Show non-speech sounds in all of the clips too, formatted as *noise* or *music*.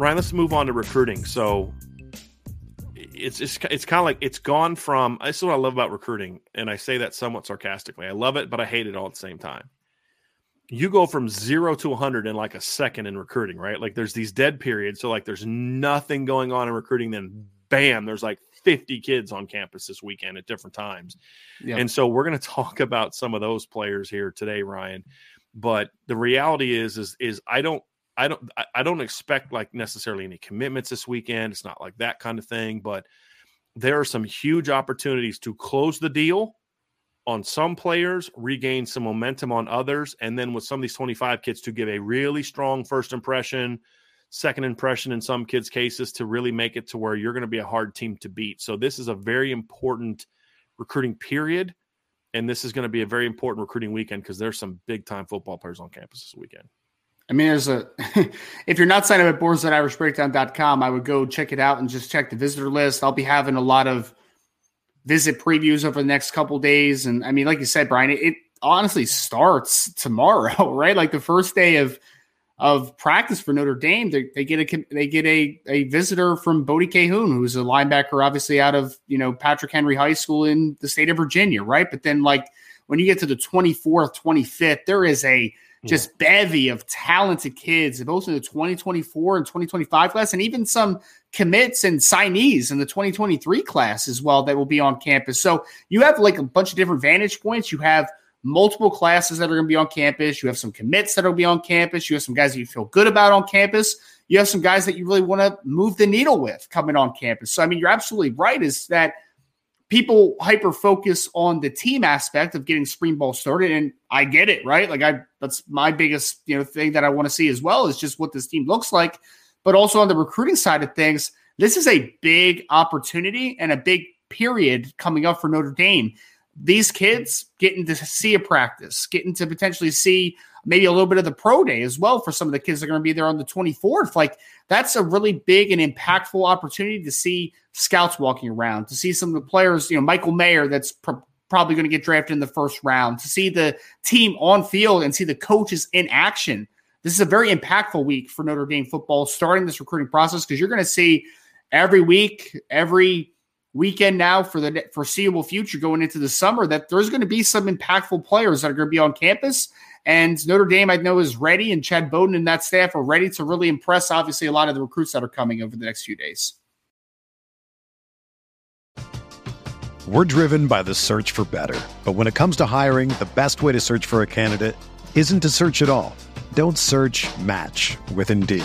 Ryan, let's move on to recruiting. So it's it's it's kind of like it's gone from. This is what I love about recruiting, and I say that somewhat sarcastically. I love it, but I hate it all at the same time. You go from zero to 100 in like a second in recruiting, right? Like there's these dead periods. So like there's nothing going on in recruiting, then bam, there's like 50 kids on campus this weekend at different times. And so we're going *laughs* to talk about some of those players here today, Ryan. But the reality is, is, is I don't I don't I don't expect like necessarily any commitments this weekend. It's not like that kind of thing, but there are some huge opportunities to close the deal on some players, regain some momentum on others, and then with some of these 25 kids to give a really strong first impression, second impression in some kids' cases to really make it to where you're going to be a hard team to beat. So this is a very important recruiting period. And this is going to be a very important recruiting weekend because there's some big time football players on campus this weekend. I mean, there's a *laughs* if you're not signed up at boards.irishbreakdown.com, I would go check it out and just check the visitor list. I'll be having a lot of visit previews over the next couple days. And I mean, like you said, Brian, it, it, honestly starts tomorrow, *laughs* right? Like the first day of of practice for Notre Dame, they, they get a they get a, a visitor from Bodie Cahoon, who's a linebacker, obviously out of you know Patrick Henry High School in the state of Virginia, right? But then like when you get to the 24th, 25th, there is a just bevy of talented kids, both in the 2024 and 2025 class, and even some commits and signees in the 2023 class as well that will be on campus. So you have like a bunch of different vantage points. You have multiple classes that are going to be on campus. You have some commits that will be on campus. You have some guys that you feel good about on campus. You have some guys that you really want to move the needle with coming on campus. So, I mean, you're absolutely right, is that – people hyper focus on the team aspect of getting spring ball started and i get it right? Like i that's my biggest you know thing that i want to see as well is just what this team looks like. But also on the recruiting side of things this is a big opportunity and a big period coming up for notre dame these kids getting to see a practice getting to potentially see maybe a little bit of the pro day as well for some of the kids that are going to be there on the 24th. Like that's a really big and impactful opportunity to see scouts walking around, to see some of the players, you know, Michael Mayer that's pr- probably going to get drafted in the first round, to see the team on field and see the coaches in action. This is a very impactful week for Notre Dame football starting this recruiting process because you're going to see every week, every weekend now for the foreseeable future going into the summer that there's going to be some impactful players that are going to be on campus and Notre Dame, I know, is ready, and Chad Bowden and that staff are ready to really impress, obviously, a lot of the recruits that are coming over the next few days. We're driven by the search for better. But when it comes to hiring, the best way to search for a candidate isn't to search at all. Don't search match with Indeed.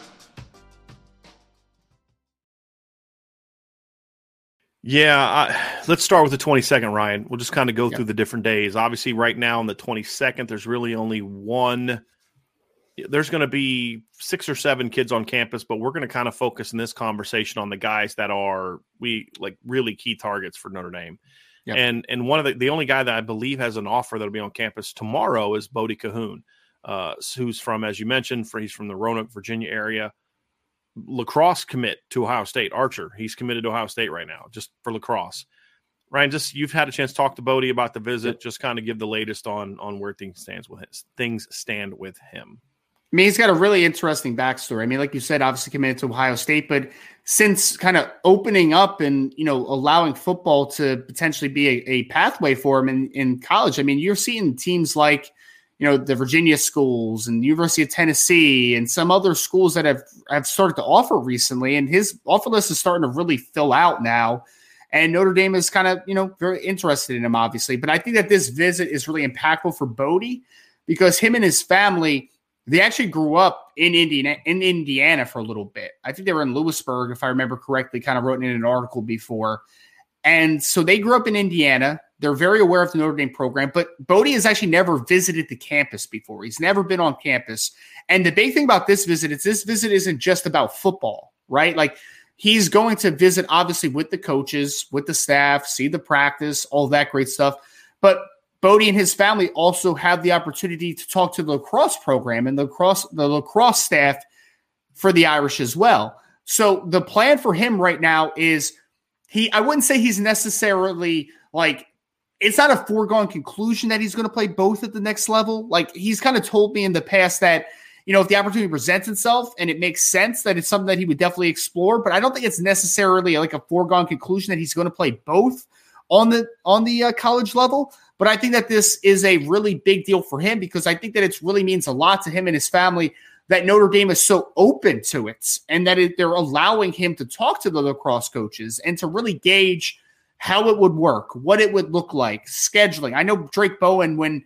Yeah, I, let's start with the 22nd, Ryan. We'll just kind of go yep. through the different days. Obviously, right now on the 22nd, there's really only one. There's going to be six or seven kids on campus, but we're going to kind of focus in this conversation on the guys that are we like really key targets for Notre Dame. And and one of the the only guy that I believe has an offer that'll be on campus tomorrow is Bodie Cahoon, uh, who's from as you mentioned, for he's from the Roanoke, Virginia area lacrosse commit to Ohio State. Archer, he's committed to Ohio State right now, just for lacrosse. Ryan, just you've had a chance to talk to Bodie about the visit. Just kind of give the latest on on where things stands with his, things stand with him. I mean, he's got a really interesting backstory. I mean, like you said, obviously committed to Ohio State, but since kind of opening up and you know allowing football to potentially be a, a pathway for him in, in college, I mean, you're seeing teams like you know the Virginia schools and University of Tennessee and some other schools that have have started to offer recently, and his offer list is starting to really fill out now. And Notre Dame is kind of you know very interested in him, obviously. But I think that this visit is really impactful for Bodie because him and his family they actually grew up in Indiana in Indiana for a little bit. I think they were in Lewisburg, if I remember correctly. Kind of wrote in an article before, and so they grew up in Indiana. They're very aware of the Notre Dame program, but Bodie has actually never visited the campus before. He's never been on campus. And the big thing about this visit is this visit isn't just about football, right? Like he's going to visit obviously with the coaches, with the staff, see the practice, all that great stuff. But Bodie and his family also have the opportunity to talk to the lacrosse program and the lacrosse the lacrosse staff for the Irish as well. So the plan for him right now is he I wouldn't say he's necessarily like it's not a foregone conclusion that he's going to play both at the next level. Like he's kind of told me in the past that, you know, if the opportunity presents itself and it makes sense, that it's something that he would definitely explore. But I don't think it's necessarily like a foregone conclusion that he's going to play both on the on the uh, college level. But I think that this is a really big deal for him because I think that it really means a lot to him and his family that Notre Dame is so open to it and that it, they're allowing him to talk to the lacrosse coaches and to really gauge how it would work, what it would look like, scheduling. I know Drayk Bowen when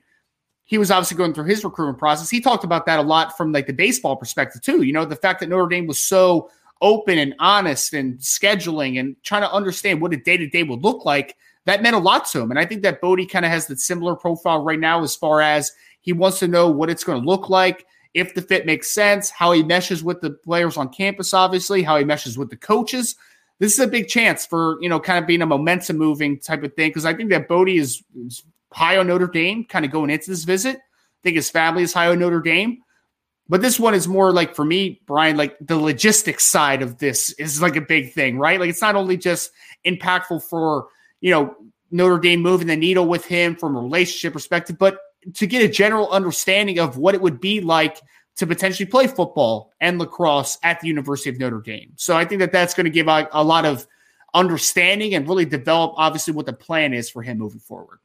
he was obviously going through his recruitment process, he talked about that a lot from like the baseball perspective too. You know, the fact that Notre Dame was so open and honest and scheduling and trying to understand what a day to day would look like, that meant a lot to him. And I think that Bodie kind of has the similar profile right now as far as he wants to know what it's going to look like, if the fit makes sense, how he meshes with the players on campus, obviously, how he meshes with the coaches this is a big chance for you know kind of being a momentum moving type of thing because I think that Bodie is, is, high on Notre Dame, kind of going into this visit. I think his family is high on Notre Dame, but this one is more like for me, Brian, like the logistics side of this is like a big thing, right? Like it's not only just impactful for you know Notre Dame moving the needle with him from a relationship perspective, but to get a general understanding of what it would be like to potentially play football and lacrosse at the University of Notre Dame. So I think that that's going to give a, a lot of understanding and really develop, obviously, what the plan is for him moving forward.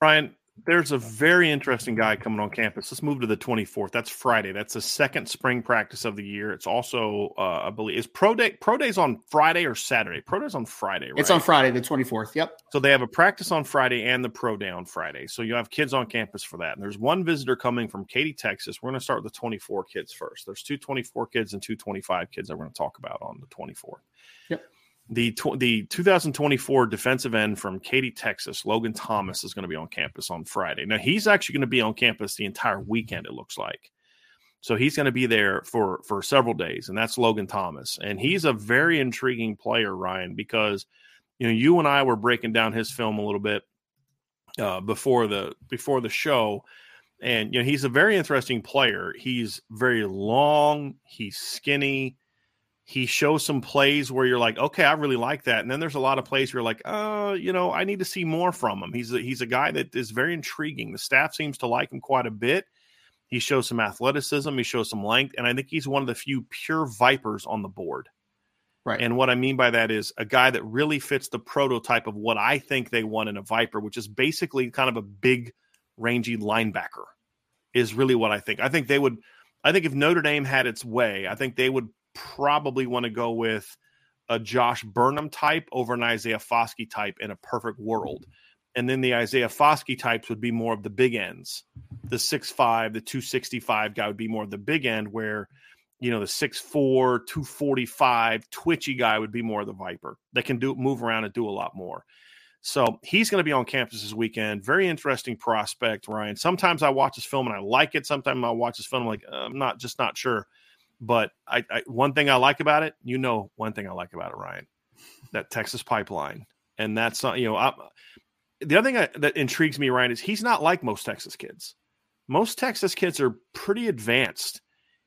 Brian, there's a very interesting guy coming on campus. Let's move to the 24th. That's Friday. That's the second spring practice of the year. It's also, uh, I believe, is pro day. Pro day's on Friday or Saturday. Pro day's on Friday. Right? It's on Friday, the 24th. Yep. So they have a practice on Friday and the pro day on Friday. So you have kids on campus for that. And there's one visitor coming from Katy, Texas. We're going to start with the 24 kids first. There's two 24 kids and two 25 kids that we're going to talk about on the 24th. Yep. The tw- the 2024 defensive end from Katy, Texas, Logan Thomas is going to be on campus on Friday. Now he's actually going to be on campus the entire weekend. It looks like, so he's going to be there for for several days, and that's Logan Thomas, and he's a very intriguing player, Ryan, because you know you and I were breaking down his film a little bit uh, before the before the show, and you know he's a very interesting player. He's very long, he's skinny he shows some plays where you're like, okay, I really like that. And then there's a lot of plays where you're like, oh, you know, I need to see more from him. He's a, he's a guy that is very intriguing. The staff seems to like him quite a bit. He shows some athleticism, he shows some length, and I think he's one of the few pure vipers on the board. Right. And what I mean by that is a guy that really fits the prototype of what I think they want in a Viper, which is basically kind of a big, rangy linebacker, is really what I think. I think they would, I think if Notre Dame had its way, I think they would probably want to go with a Josh Burnham type over an Isaiah Foskey type in a perfect world. And then the Isaiah Foskey types would be more of the big ends. The 6'5, the 265 guy would be more of the big end, where you know, the 6'4, 245 twitchy guy would be more of the Viper that can do move around and do a lot more. So he's going to be on campus this weekend. Very interesting prospect, Ryan. Sometimes I watch his film and I like it. Sometimes I watch his film I'm like uh, I'm not just not sure. But I, I one thing I like about it, you know, one thing I like about it, Ryan, that Texas pipeline, and that's not you know I, the other thing I, that intrigues me, Ryan, is he's not like most Texas kids. Most Texas kids are pretty advanced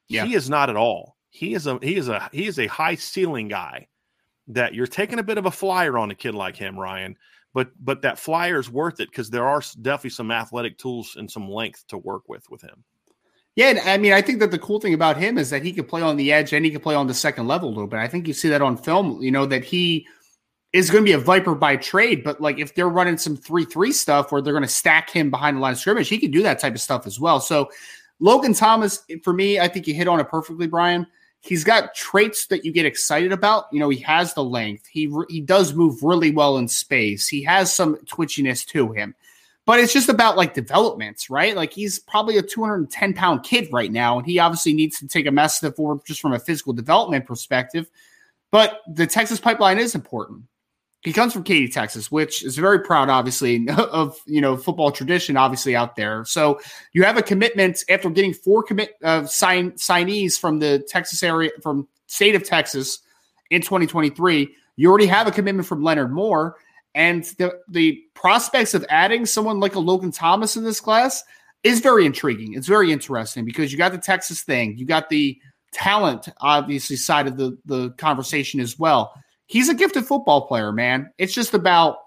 yeah. He is not at all. He is a he is a he is a high ceiling guy that you're taking a bit of a flyer on a kid like him, Ryan. But but that flyer is worth it because there are definitely some athletic tools and some length to work with with him. Yeah, I mean, I think that the cool thing about him is that he can play on the edge and he can play on the second level a little bit. I think you see that on film, you know, that he is going to be a Viper by trade, but like if they're running some 3 3 stuff where they're going to stack him behind the line of scrimmage, he can do that type of stuff as well. So Logan Thomas, for me, I think you hit on it perfectly, Brian. He's got traits that you get excited about. You know, he has the length. He he does move really well in space. He has some twitchiness to him. But it's just about like developments, right? Like he's probably a 210 pound kid right now, and he obviously needs to take a massive forward just from a physical development perspective. But the Texas pipeline is important. He comes from Katy, Texas, which is very proud, obviously, *laughs* of you know football tradition, obviously out there. So you have a commitment after getting four commit uh, sign signees from the Texas area, from state of Texas in 2023. You already have a commitment from Leonard Moore, and the the prospects of adding someone like a Logan Thomas in this class is very intriguing. It's very interesting because you got the Texas thing, you got the talent, obviously, side of the the conversation as well he's a gifted football player, man. It's just about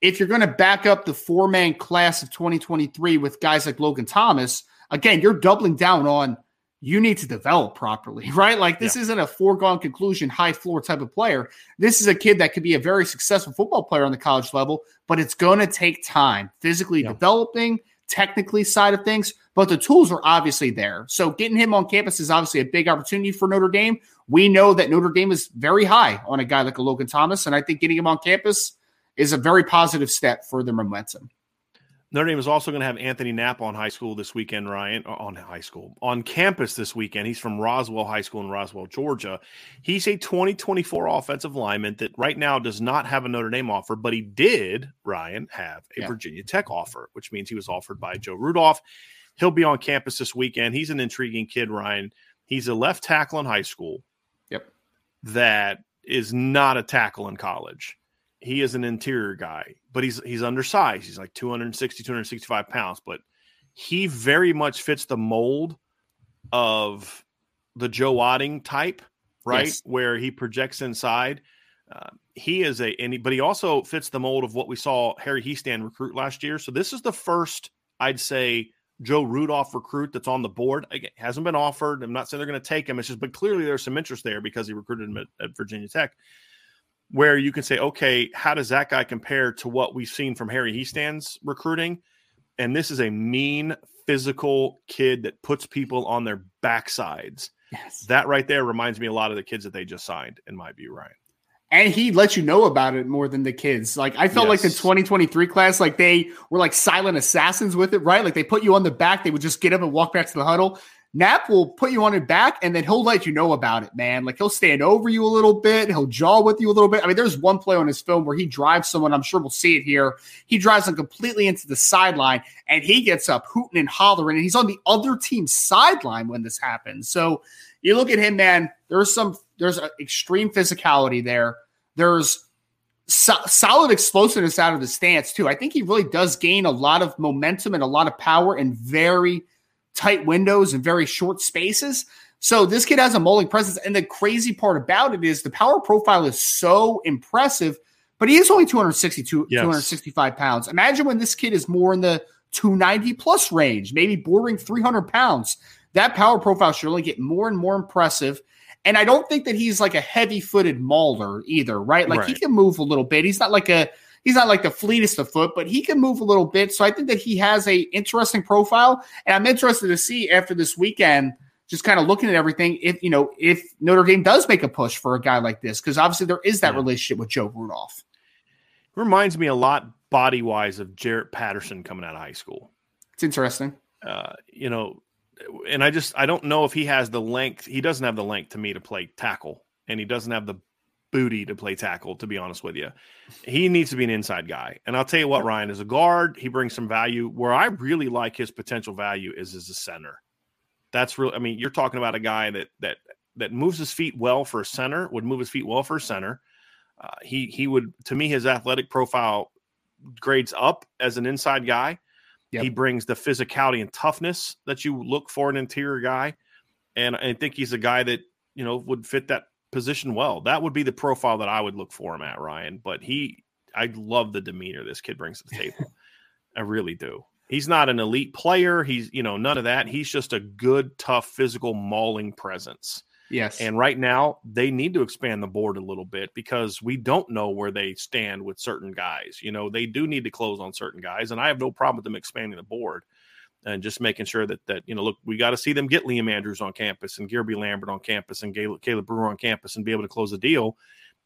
if you're going to back up the four man class of 2023 with guys like Logan Thomas, again, you're doubling down on you need to develop properly, *laughs* right? Like this yeah. isn't a foregone conclusion, high floor type of player. This is a kid that could be a very successful football player on the college level, but it's going to take time physically yeah. developing, technically side of things, but the tools are obviously there. So getting him on campus is obviously a big opportunity for Notre Dame. We know that Notre Dame is very high on a guy like a Logan Thomas, and I think getting him on campus is a very positive step for their momentum. Notre Dame is also going to have Anthony Knapp on high school this weekend, Ryan, on high school, on campus this weekend. He's from Roswell High School in Roswell, Georgia. He's a 2024 offensive lineman that right now does not have a Notre Dame offer, but he did, Ryan, have a yeah. Virginia Tech offer, which means he was offered by Joe Rudolph. He'll be on campus this weekend. He's an intriguing kid, Ryan. He's a left tackle in high school Yep. that is not a tackle in college. He is an interior guy, but he's he's undersized. He's like 260, 265 pounds, but he very much fits the mold of the Joe Otting type, right? Yes. Where he projects inside. Uh, he is a, and he, but he also fits the mold of what we saw Harry Hiestand recruit last year. So this is the first, I'd say, Joe Rudolph recruit that's on the board. Again, hasn't been offered. I'm not saying they're going to take him. It's just, but clearly there's some interest there because he recruited him at, at, Virginia Tech, where you can say, okay, how does that guy compare to what we've seen from Harry Hiestand's recruiting? And this is a mean, physical kid that puts people on their backsides. Yes. That right there reminds me a lot of the kids that they just signed, in my view, Ryan and he let you know about it more than the kids. Like I felt yes. like the 2023 class, like they were like silent assassins with it, right? Like they put you on the back, they would just get up and walk back to the huddle. Knapp will put you on his back and then he'll let you know about it, man. Like he'll stand over you a little bit, he'll jaw with you a little bit. I mean, there's one play on his film where he drives someone, I'm sure we'll see it here. He drives them completely into the sideline and he gets up hooting and hollering, and he's on the other team's sideline when this happens. So you look at him, man, there's some there's extreme physicality there. There's so- solid explosiveness out of the stance too. I think he really does gain a lot of momentum and a lot of power and very tight windows and very short spaces. So this kid has a molding presence, and the crazy part about it is the power profile is so impressive. But he is only 262, yes. 265 pounds. Imagine when this kid is more in the 290 plus range, maybe bordering 300 pounds. That power profile should only get more and more impressive. And I don't think that he's like a heavy footed mauler either, right? Like right. he can move a little bit. He's not like a he's not like the fleetest of foot, but he can move a little bit. So I think that he has a interesting profile. And I'm interested to see after this weekend, just kind of looking at everything, if you know, if Notre Dame does make a push for a guy like this, because obviously there is that yeah. relationship with Joe Rudolph. Reminds me a lot body wise of Jarrett Patterson coming out of high school. It's interesting. Uh, you know, and I just I don't know if he has the length. He doesn't have the length to me to play tackle, and he doesn't have the booty to play tackle. To be honest with you, he needs to be an inside guy. And I'll tell you what, Ryan, as a guard, he brings some value. Where I really like his potential value is as a center. That's real. I mean, you're talking about a guy that that that moves his feet well for a center. Would move his feet well for a center. Uh, he he would to me his athletic profile grades up as an inside guy. Yep. He brings the physicality and toughness that you look for an interior guy, and I think he's a guy that you know would fit that position well. That would be the profile that I would look for him at Ryan. But he, I love the demeanor this kid brings to the *laughs* table. I really do. He's not an elite player. He's you know none of that. He's just a good, tough, physical, mauling presence. Yes. And right now, they need to expand the board a little bit because we don't know where they stand with certain guys. You know, they do need to close on certain guys, and I have no problem with them expanding the board and just making sure that that you know, look, we got to see them get Liam Andrews on campus and Guerby Lambert on campus and Caleb Brewer on campus and be able to close a deal.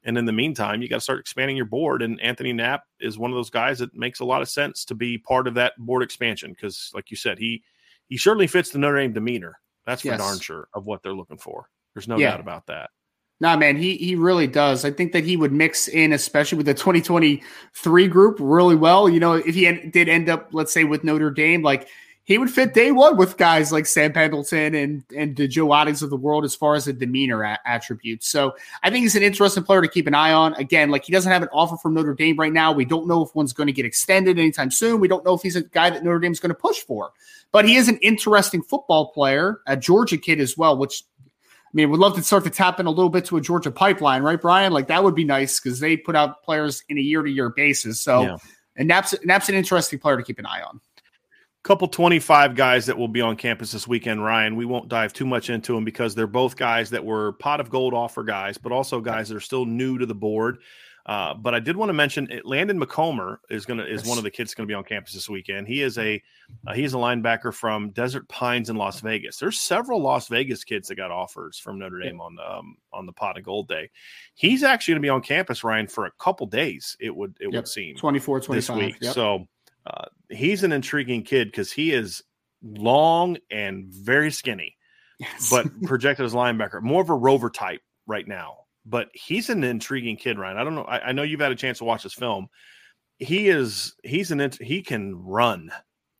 And in the meantime, you got to start expanding your board. And Anthony Knapp is one of those guys that makes a lot of sense to be part of that board expansion because, like you said, he he certainly fits the Notre Dame demeanor. That's for yes. darn sure of what they're looking for. There's no yeah. doubt about that. Nah, man, he he really does. I think that he would mix in, especially with the 2023 group, really well. You know, if he en- did end up, let's say, with Notre Dame, like he would fit day one with guys like Sam Pendleton and and the Joe Ottings of the world as far as the demeanor a- attributes. So I think he's an interesting player to keep an eye on. Again, like he doesn't have an offer from Notre Dame right now. We don't know if one's going to get extended anytime soon. We don't know if he's a guy that Notre Dame's going to push for. But he is an interesting football player, a Georgia kid as well, which I mean, would love to start to tap in a little bit to a Georgia pipeline, right, Brian? Like that would be nice because they put out players in a year to year basis. So, yeah. and Knapp's, Knapp's an interesting player to keep an eye on. Couple 25 guys that will be on campus this weekend, Ryan. We won't dive too much into them because they're both guys that were pot of gold offer guys, but also guys that are still new to the board. Uh, but I did want to mention it, Landon McComber is gonna is one of the kids going to be on campus this weekend. He is a uh, he's a linebacker from Desert Pines in Las Vegas. There's several Las Vegas kids that got offers from Notre Dame on the um, on the Pot of Gold Day. He's actually going to be on campus, Ryan, for a couple days. It would it yep. would seem 24, 25 this week. Yep. So uh, he's an intriguing kid because he is long and very skinny, yes. but *laughs* projected as linebacker, more of a rover type right now but he's an intriguing kid, Ryan. I don't know. I, I, know you've had a chance to watch this film. He is he's an he can run.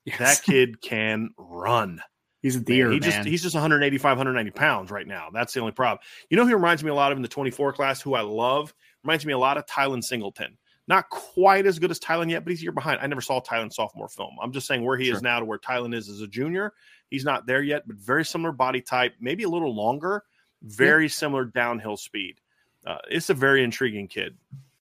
Yes. That kid can run. He's a deer. Man, he man. just he's just 185, 190 pounds right now. That's the only problem. You know who reminds me a lot of in the 24 class, who I love, reminds me a lot of Tylen Singleton. Not quite as good as Tylen yet, but he's a year behind. I never saw Tylen sophomore film. I'm just saying where he sure. is now to where Tylen is as a junior. He's not there yet, but very similar body type, maybe a little longer, very yeah. similar downhill speed uh, it's a very intriguing kid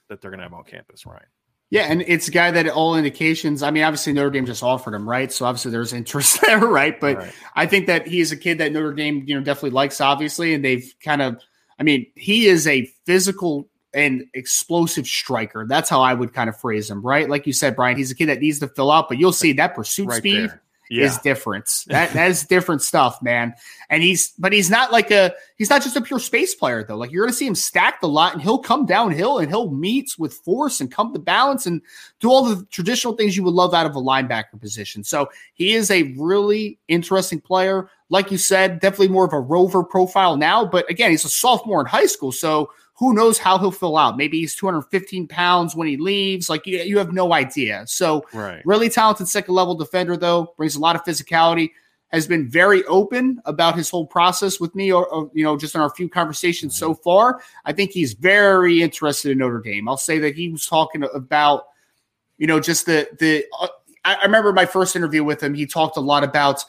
that they're going to have on campus, Ryan. Yeah, and it's a guy that all indications. I mean, obviously Notre Dame just offered him, right? So obviously there's interest *laughs* there, right? But right. I think that he's a kid that Notre Dame, you know, definitely likes, obviously, and they've kind of. I mean, he is a physical and explosive striker. That's how I would kind of phrase him, right? Like you said, Brian, he's a kid that needs to fill out, but you'll see that pursuit right speed. Yeah. is different. That that is different stuff, man. And he's but he's not like a he's not just a pure space player though. Like you're gonna see him stacked a lot and he'll come downhill and he'll meet with force and come to balance and do all the traditional things you would love out of a linebacker position. So he is a really interesting player. Like you said, definitely more of a rover profile now, but again, he's a sophomore in high school. So who knows how he'll fill out? Maybe he's 215 pounds when he leaves. Like you, you have no idea. So, right. really talented second level defender, though, brings a lot of physicality. Has been very open about his whole process with me, or, or you know, just in our few conversations mm-hmm. so far. I think he's very interested in Notre Dame. I'll say that he was talking about, you know, just the the. Uh, I remember my first interview with him. He talked a lot about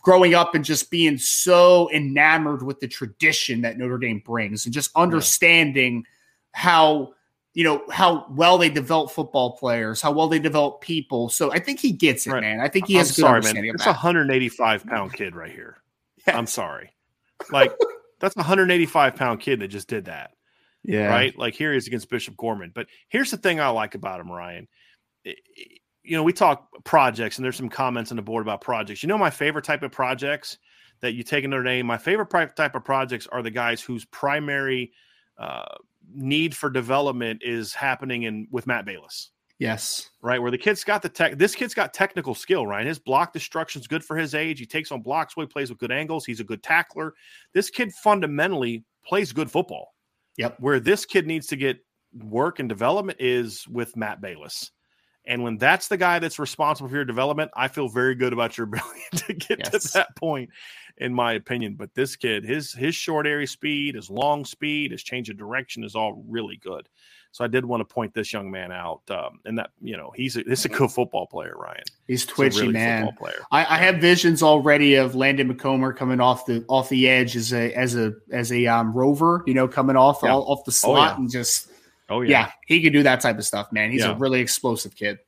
growing up and just being so enamored with the tradition that Notre Dame brings and just understanding yeah. how you know how well they develop football players, how well they develop people. So I think he gets it, right. man. I think he has I'm good sorry, understanding man. It's a 185 pound kid right here. *laughs* Yes. I'm sorry, like that's a 185 pound kid that just did that. Yeah, right. Like here he is against Bishop Gorman. But here's the thing I like about him, Ryan. You know, we talk projects, and there's some comments on the board about projects. You know, my favorite type of projects that you take another name. My favorite type of projects are the guys whose primary uh, need for development is happening in with Matt Balis. Yes. Right. Where the kid's got the tech, this kid's got technical skill, right? His block destruction is good for his age. He takes on blocks well, he plays with good angles. He's a good tackler. This kid fundamentally plays good football. Yep. Where this kid needs to get work and development is with Matt Balis. And when that's the guy that's responsible for your development, I feel very good about your *laughs* ability to get yes. to that point, in my opinion. But this kid, his his short area speed, his long speed, his change of direction is all really good. So I did want to point this young man out, um, and that you know he's a, he's a good football player, Ryan. He's twitchy, really man. Player. I, I, have visions already of Landon McComber coming off the off the edge as a as a as a um, rover, you know, coming off yeah. off the slot oh, yeah. and just Oh yeah. yeah, he can do that type of stuff, man. He's yeah. a really explosive kid.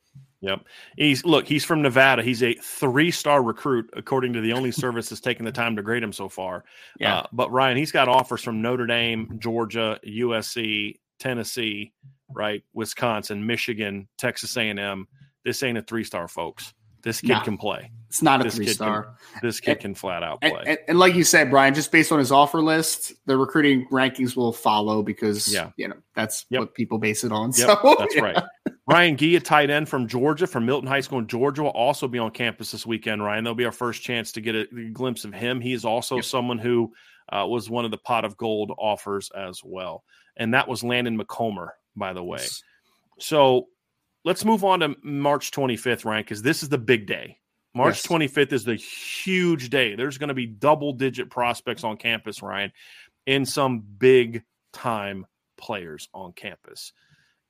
Yep. He's look, he's from Nevada. He's a three-star recruit, according to the only *laughs* service that's taken the time to grade him so far. Yeah. Uh, but Ryan, he's got offers from Notre Dame, Georgia, USC, Tennessee, right, Wisconsin, Michigan, Texas A&M. This ain't a three-star, folks. This kid nah, can play. It's not a this three star. Can, this kid and, can flat out play. And, and, like you said, Brian, just based on his offer list, the recruiting rankings will follow because yeah. you know that's yep. what people base it on. Yep, so that's yeah. right. Ryan Gee, a tight end from Georgia, from Milton High School in Georgia, will also be on campus this weekend. Ryan, that'll be our first chance to get a, a glimpse of him. He is also yep. someone who uh, was one of the pot of gold offers as well, and that was Landon McComber, by the way. Yes. So let's move on to March 25th, Ryan, because this is the big day. March yes. 25th is the huge day. There's going to be double digit prospects on campus, Ryan, and some big time players on campus.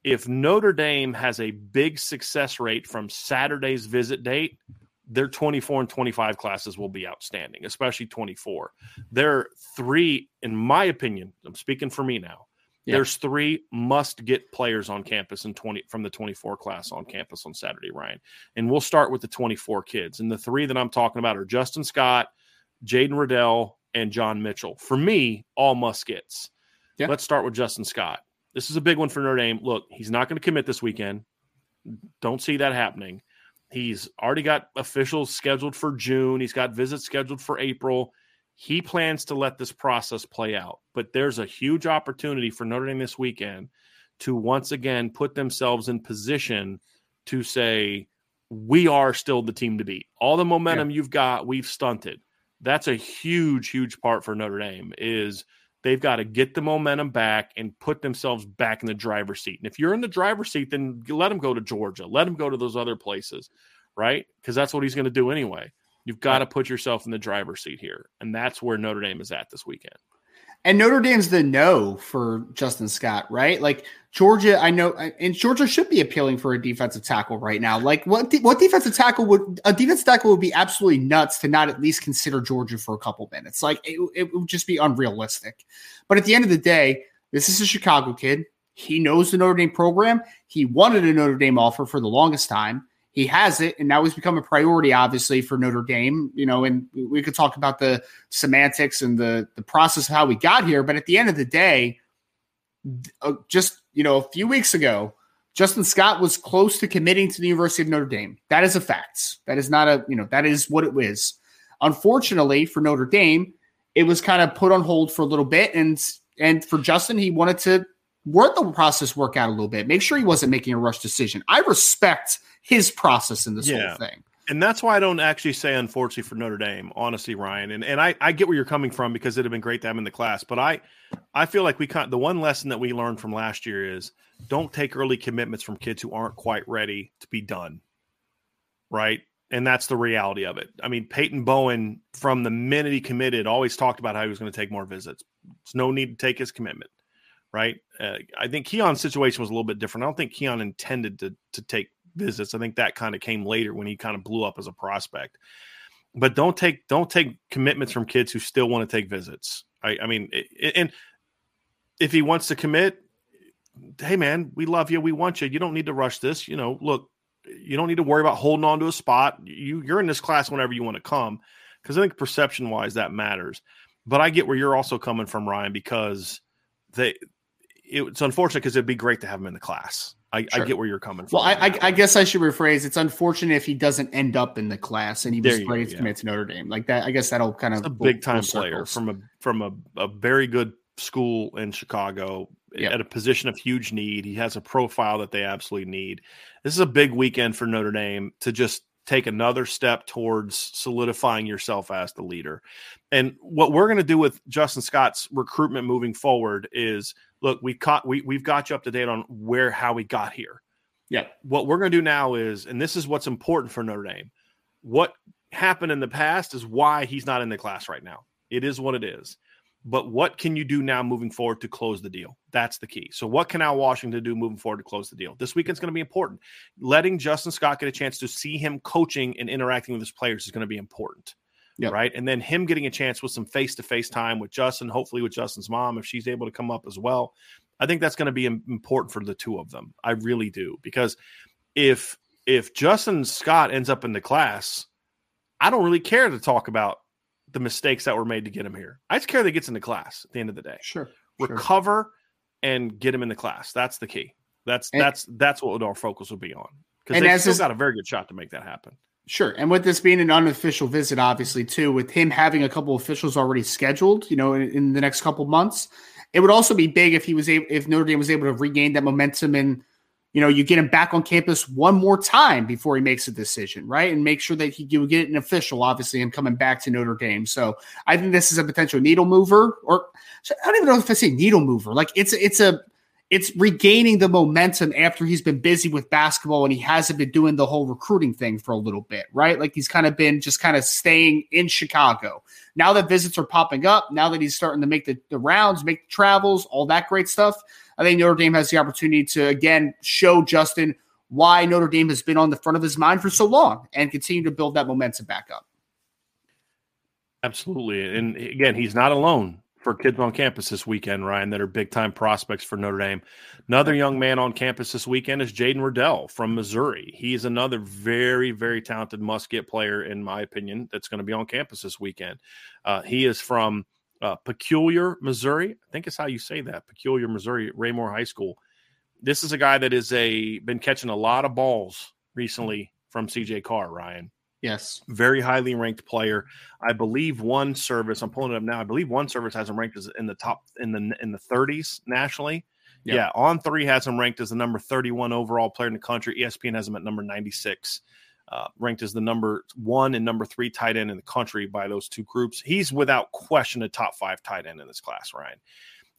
If Notre Dame has a big success rate from Saturday's visit date, their 24 and 25 classes will be outstanding, especially 24. There are three, in my opinion, I'm speaking for me now, yeah. There's three must get players on campus in 20 from the 24 class on campus on Saturday, Ryan. And we'll start with the 24 kids. And the three that I'm talking about are Justin Scott, Jaden Reddell, and Jon Mitchell. For me, all must gets. Yeah. Let's start with Justin Scott. This is a big one for Notre Dame. Look, he's not going to commit this weekend. Don't see that happening. He's already got officials scheduled for June. He's got visits scheduled for April. He plans to let this process play out, but there's a huge opportunity for Notre Dame this weekend to once again put themselves in position to say, we are still the team to beat. All the momentum yeah. you've got, we've stunted. That's a huge, huge part for Notre Dame is they've got to get the momentum back and put themselves back in the driver's seat. And if you're in the driver's seat, then let them go to Georgia. Let them go to those other places, right? Because that's what he's going to do anyway. You've got to put yourself in the driver's seat here. And that's where Notre Dame is at this weekend. And Notre Dame's the no for Justin Scott, right? Like Georgia, I know, and Georgia should be appealing for a defensive tackle right now. Like what? what defensive tackle would a defensive tackle would be absolutely nuts to not at least consider Georgia for a couple minutes. Like it, it would just be unrealistic. But at the end of the day, this is a Chicago kid. He knows the Notre Dame program. He wanted a Notre Dame offer for the longest time he has it, and now he's become a priority, obviously, for Notre Dame. You know, and we could talk about the semantics and the the process of how we got here, but at the end of the day, uh, just you know, a few weeks ago, Justin Scott was close to committing to the University of Notre Dame. That is a fact. That is not a you know that is what it was. Unfortunately for Notre Dame, it was kind of put on hold for a little bit, and and for Justin, he wanted to work the process work out a little bit. Make sure he wasn't making a rush decision. I respect his process in this yeah. whole thing. And that's why I don't actually say unfortunately for Notre Dame, honestly, Ryan. And and I, I get where you're coming from because it'd have been great to have him in the class. But I I feel like we can't the one lesson that we learned from last year is don't take early commitments from kids who aren't quite ready to be done. Right. And that's the reality of it. I mean, Peyton Bowen, from the minute he committed, always talked about how he was going to take more visits. It's no need to take his commitment right? Uh, I think Keon's situation was a little bit different. I don't think Keon intended to to take visits. I think that kind of came later when he kind of blew up as a prospect. But don't take don't take commitments from kids who still want to take visits. I, I mean, and if he wants to commit, hey man, we love you, we want you. You don't need to rush this. You know, look, you don't need to worry about holding on to a spot. You you're in this class whenever you want to come, because I think perception wise that matters. But I get where you're also coming from, Ryan, because they it's unfortunate because it'd be great to have him in the class. I, sure. I, get where you're coming from. Well, I, I, guess I should rephrase. It's unfortunate if he doesn't end up in the class and he was ready to commit to Notre Dame. Like that, I guess that'll kind of a big time player from a from a, a very good school in Chicago yep. at a position of huge need. He has a profile that they absolutely need. This is a big weekend for Notre Dame to just take another step towards solidifying yourself as the leader. And what we're going to do with Justin Scott's recruitment moving forward is look, we caught we we've got you up to date on where how we got here. Yeah. What we're going to do now is and this is what's important for Notre Dame. What happened in the past is why he's not in the class right now. It is what it is. But what can you do now moving forward to close the deal? That's the key. So, what can Al Washington do moving forward to close the deal? This weekend's going to be important. Letting Justin Scott get a chance to see him coaching and interacting with his players is going to be important. Yep. Right. And then him getting a chance with some face to face time with Justin, hopefully with Justin's mom, if she's able to come up as well. I think that's going to be important for the two of them. I really do. Because if if Justin Scott ends up in the class, I don't really care to talk about the mistakes that were made to get him here. I just care that he gets into class at the end of the day. Sure. Recover sure. and get him in the class. That's the key. That's and, that's that's what our focus will be on. Because they still got a very good shot to make that happen. Sure. And with this being an unofficial visit, obviously, too, with him having a couple officials already scheduled, you know, in, in the next couple months, it would also be big if he was able if Notre Dame was able to regain that momentum and you know, you get him back on campus one more time before he makes a decision, right? And make sure that he you get an official, obviously, and coming back to Notre Dame. So I think this is a potential needle mover, or I don't even know if I say needle mover. Like it's it's a it's regaining the momentum after he's been busy with basketball and he hasn't been doing the whole recruiting thing for a little bit, right? Like he's kind of been just kind of staying in Chicago. Now that visits are popping up, now that he's starting to make the, the rounds, make the travels, all that great stuff, I think Notre Dame has the opportunity to again show Justin why Notre Dame has been on the front of his mind for so long and continue to build that momentum back up. Absolutely. And again, he's not alone for kids on campus this weekend, Ryan, that are big time prospects for Notre Dame. Another young man on campus this weekend is Jaden Reddell from Missouri. He's another very, very talented must get player, in my opinion, that's going to be on campus this weekend. Uh, he is from uh, Peculiar, Missouri. I think it's how you say that. Peculiar, Missouri, Raymore High School. This is a guy that is a been catching a lot of balls recently from CJ Carr, Ryan. Yes. Very highly ranked player. I believe one service, I'm pulling it up now. I believe one service has him ranked as in the top in the in the 30s nationally. Yep. Yeah, On3 has him ranked as the number 31 overall player in the country. ESPN has him at number 96 uh, ranked as the number one and number three tight end in the country by those two groups. He's without question a top five tight end in this class, Ryan.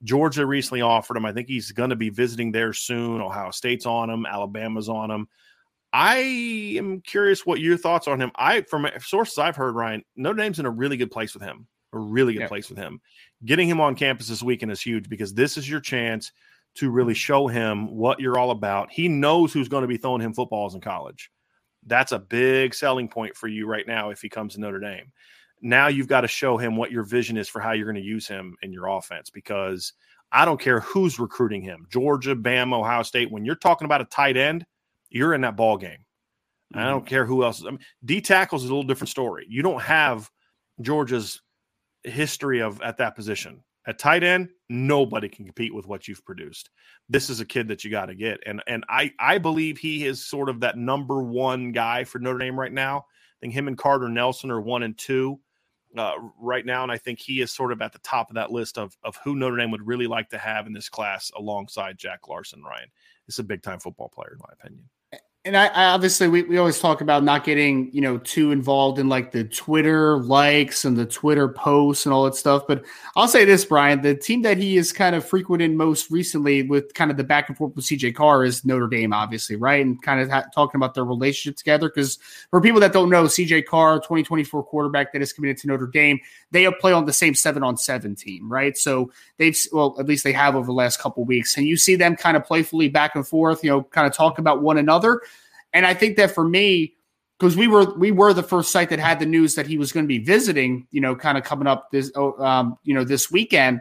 Georgia recently offered him. I think he's going to be visiting there soon. Ohio State's on him. Alabama's on him. I am curious what your thoughts on him. I, from sources I've heard, Ryan, Notre Dame's in a really good place with him. A really good yeah. place with him. Getting him on campus this weekend is huge because this is your chance to really mm-hmm. show him what you're all about. He knows who's going to be throwing him footballs in college. That's a big selling point for you right now if he comes to Notre Dame. Now you've got to show him what your vision is for how you're going to use him in your offense because I don't care who's recruiting him Georgia, Bama, Ohio State. When you're talking about a tight end, you're in that ball game. Mm-hmm. I don't care who else. I mean, D tackles is a little different story. You don't have Georgia's history of at that position. At tight end, nobody can compete with what you've produced. This is a kid that you got to get, and and I I believe he is sort of that number one guy for Notre Dame right now. I think him and Carter Nelson are one and two uh, right now, and I think he is sort of at the top of that list of of who Notre Dame would really like to have in this class alongside Jack Larson. Ryan, it's a big time football player in my opinion and I, I, obviously we, we always talk about not getting you know too involved in like the twitter likes and the twitter posts and all that stuff. But i'll say this brian the team that he is kind of frequented most recently with kind of the back and forth with cj carr is notre dame obviously right? And kind of ha- talking about their relationship together. Because for people that don't know cj carr 2024 quarterback that is committed to notre dame they play on the same seven on seven team right? So they've well at least they have over the last couple weeks. And you see them kind of playfully back and forth you know kind of talk about one another and I think that for me, because we were we were the first site that had the news that he was going to be visiting, you know, kind of coming up this oh, um, you know this weekend,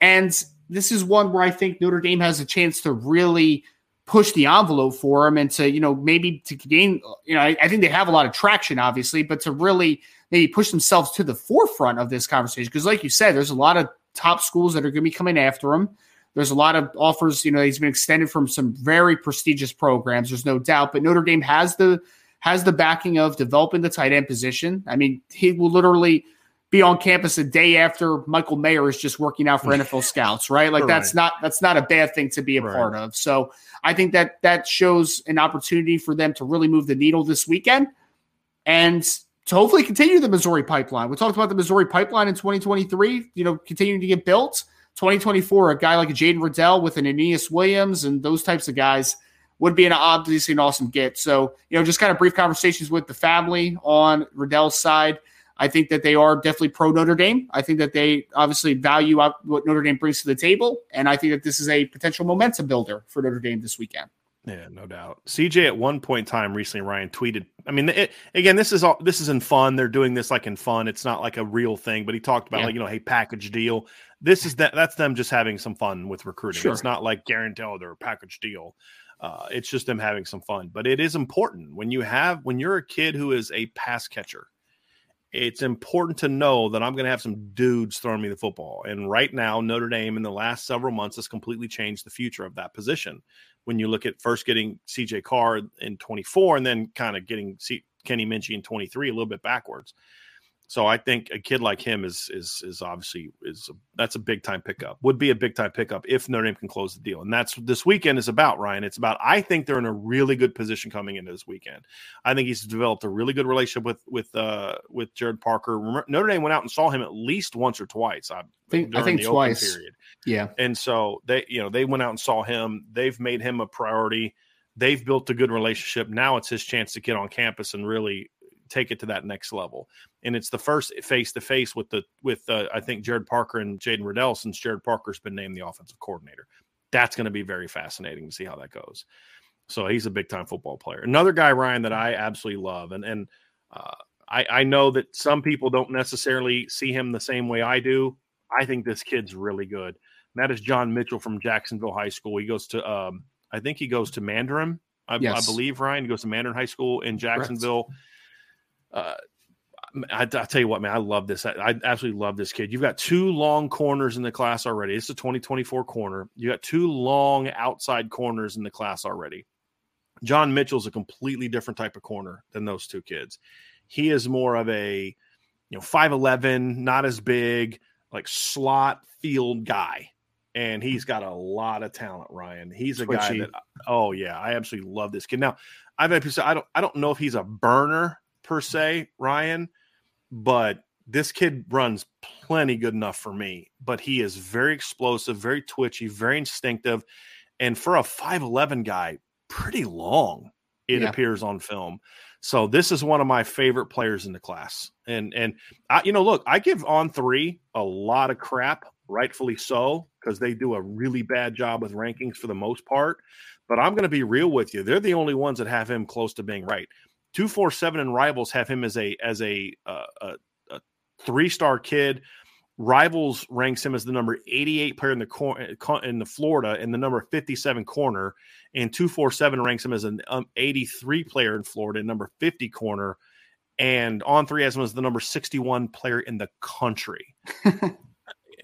and this is one where I think Notre Dame has a chance to really push the envelope for him and to, you know, maybe to gain, you know, I, I think they have a lot of traction, obviously, but to really maybe push themselves to the forefront of this conversation. Because, like you said, there's a lot of top schools that are going to be coming after him. There's a lot of offers. You know, he's been extended from some very prestigious programs. There's no doubt, but Notre Dame has the has the backing of developing the tight end position. I mean, he will literally be on campus a day after Michael Mayer is just working out for *laughs* NFL scouts, right? Like right. that's not that's not a bad thing to be a right. part of. So I think that that shows an opportunity for them to really move the needle this weekend and to hopefully continue the Missouri pipeline. We talked about the Missouri pipeline in 2023, you know, continuing to get built. 2024, a guy like a Jaden Reddell with an Aeneas Williams and those types of guys would be an obviously an awesome get. So, you know, just kind of brief conversations with the family on Reddell's side. I think that they are definitely pro Notre Dame. I think that they obviously value what Notre Dame brings to the table, and I think that this is a potential momentum builder for Notre Dame this weekend. Yeah, no doubt. CJ at one point in time recently, Ryan tweeted. I mean, it, again, this is all this is in fun. They're doing this like in fun. It's not like a real thing. But he talked about yeah. like you know, hey, package deal. This is that. That's them just having some fun with recruiting. Sure. It's not like guarantee or package deal. Uh, it's just them having some fun. But it is important when you have when you're a kid who is a pass catcher. It's important to know that I'm going to have some dudes throwing me the football. And right now, Notre Dame in the last several months has completely changed the future of that position when you look at first getting CJ Carr in 24 and then kind of getting C- Kenny Minchey in 23 a little bit backwards. So I think a kid like him is is is obviously is a, that's a big time pickup. Would be a big time pickup if Notre Dame can close the deal, and that's this weekend is about. Ryan, it's about. I think they're in a really good position coming into this weekend. I think he's developed a really good relationship with with uh with Gerad Parker. Remember, Notre Dame went out and saw him at least once or twice. I think I think twice. Period. Yeah, and so they you know they went out and saw him. They've made him a priority. They've built a good relationship. Now it's his chance to get on campus and really take it to that next level. And it's the first face to face with the with uh, I think Gerad Parker and Jaden Reddell since Gerad Parker's been named the offensive coordinator. That's going to be very fascinating to see how that goes. So he's a big time football player. Another guy, Ryan, that I absolutely love, and and uh, I, I know that some people don't necessarily see him the same way I do. I think this kid's really good. And that is Jon Mitchell from Jacksonville High School. He goes to, um, I think he goes to Mandarin, I, yes. I, believe. Ryan he goes to Mandarin High School in Jacksonville. Uh, I, I, tell you what, man, I love this. I, I, absolutely love this kid. You've got two long corners in the class already. It's a 2024 corner. You got two long outside corners in the class already. Jon Mitchell's a completely different type of corner than those two kids. He is more of a, you know, 5'11, not as big, like slot field guy. And he's got a lot of talent, Ryan. He's a Twitchy. guy that, oh yeah, I absolutely love this kid. Now, I've had people say I don't, I don't know if he's a burner per se, Ryan, but this kid runs plenty good enough for me. But he is very explosive, very twitchy, very instinctive. And for a 5'11 guy, pretty long, it yeah. appears on film. So this is one of my favorite players in the class. And and I, you know, look, I give On3 a lot of crap, rightfully so, because they do a really bad job with rankings for the most part. But I'm going to be real with you; they're the only ones that have him close to being right. Two four seven and Rivals have him as a as a uh, a, a three star kid. Rivals ranks him as the number 88 player in the cor- in the Florida and the number 57 corner, and 247 ranks him as an um, 83 player in Florida, number 50 corner, and On3 has him as the number 61 player in the country. *laughs*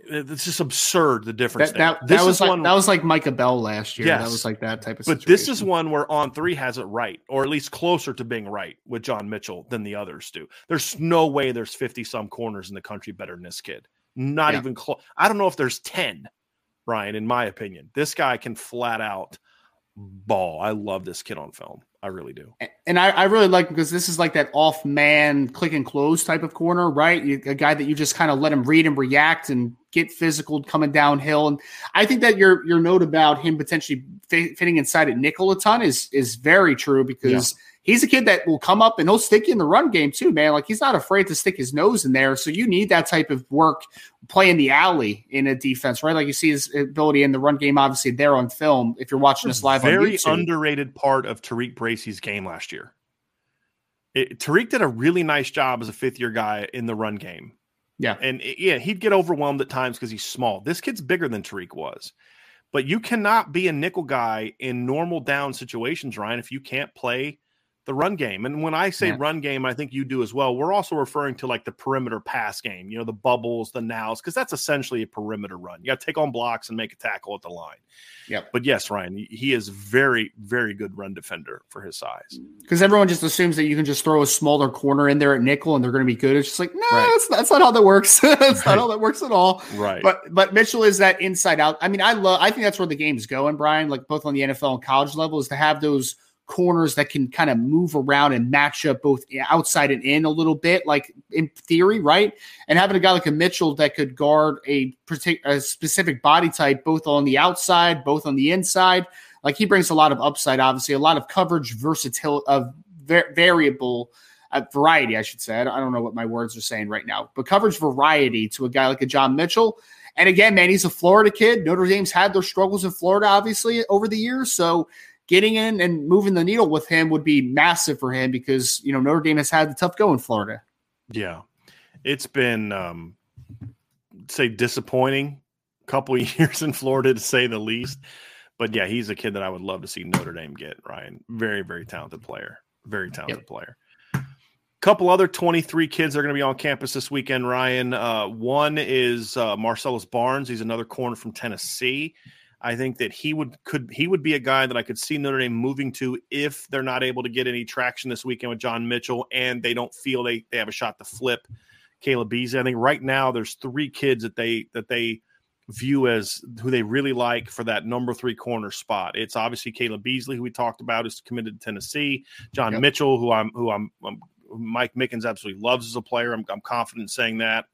it's just absurd the difference. That, that, that was like, one, that was like Micah Bell last year. Yes, that was like that type of. Stuff. But situation. this is one where On3 has it right, or at least closer to being right with Jon Mitchell than the others do. There's no way there's 50 some corners in the country better than this kid. Not yeah. even close. I don't know if there's 10, Brian. In my opinion, this guy can flat out ball. I love this kid on film. I really do. And I, I really like because this is like that off man click and close type of corner, right? You, a guy that you just kind of let him read and react and get physical coming downhill. And I think that your your note about him potentially fitting inside at nickel a ton is is very true because. Yeah he's a kid that will come up and he'll stick you in the run game too, man. Like he's not afraid to stick his nose in there. So you need that type of work playing the alley in a defense, right? Like you see his ability in the run game, obviously there on film. If you're watching this live, very underrated part of TaRiq Bracy's game last year. It, Tariq did a really nice job as a fifth year guy in the run game. Yeah. And eh, yeah, he'd get overwhelmed at times because he's small. This kid's bigger than Tariq was. But you cannot be a nickel guy in normal down situations, Ryan, if you can't play the run game. And when I say yeah. run game, I think you do as well. We're also referring to like the perimeter pass game, you know, the bubbles, the nows, because that's essentially a perimeter run. You got to take on blocks and make a tackle at the line. Yeah. But yes, Ryan, he is very, very good run defender for his size. Because everyone just assumes that you can just throw a smaller corner in there at nickel and they're going to be good. It's just like, no, right. that's, that's not how that works. *laughs* that's right. not how that works at all. Right. But but Mitchell is that inside out. I mean, I love. I think that's where the game's going, Brian. Like both on the NFL and college level, is to have those corners that can kind of move around and match up both outside and in a little bit, like in theory, right? And having a guy like a Mitchell that could guard a, a specific body type, both on the outside, both on the inside, like he brings a lot of upside, obviously, a lot of coverage versatility of variable uh, variety, I should say. I don't know what my words are saying right now, but coverage variety to a guy like a Jon Mitchell. And again, man, he's a Florida kid. Notre Dame's had their struggles in Florida, obviously, over the years. So getting in and moving the needle with him would be massive for him because you know Notre Dame has had the tough go in Florida. Yeah, it's been um, say disappointing couple *laughs* years in Florida to say the least. But yeah, he's a kid that I would love to see Notre Dame get. Ryan, very very talented player, very talented yep. player. Couple other 23 kids are going to be on campus this weekend, Ryan. Uh, one is uh, Marcellus Barnes. He's another corner from Tennessee. I think that he would could he would be a guy that I could see Notre Dame moving to if they're not able to get any traction this weekend with Jon Mitchell and they don't feel they, they have a shot to flip Caleb Beasley. I think right now there's three kids that they that they view as who they really like for that number three corner spot. It's obviously Caleb Beasley, who we talked about, is committed to Tennessee. John yep. Mitchell, who I'm who I'm, I'm, Mike Mickens absolutely loves as a player. I'm, I'm confident in saying that.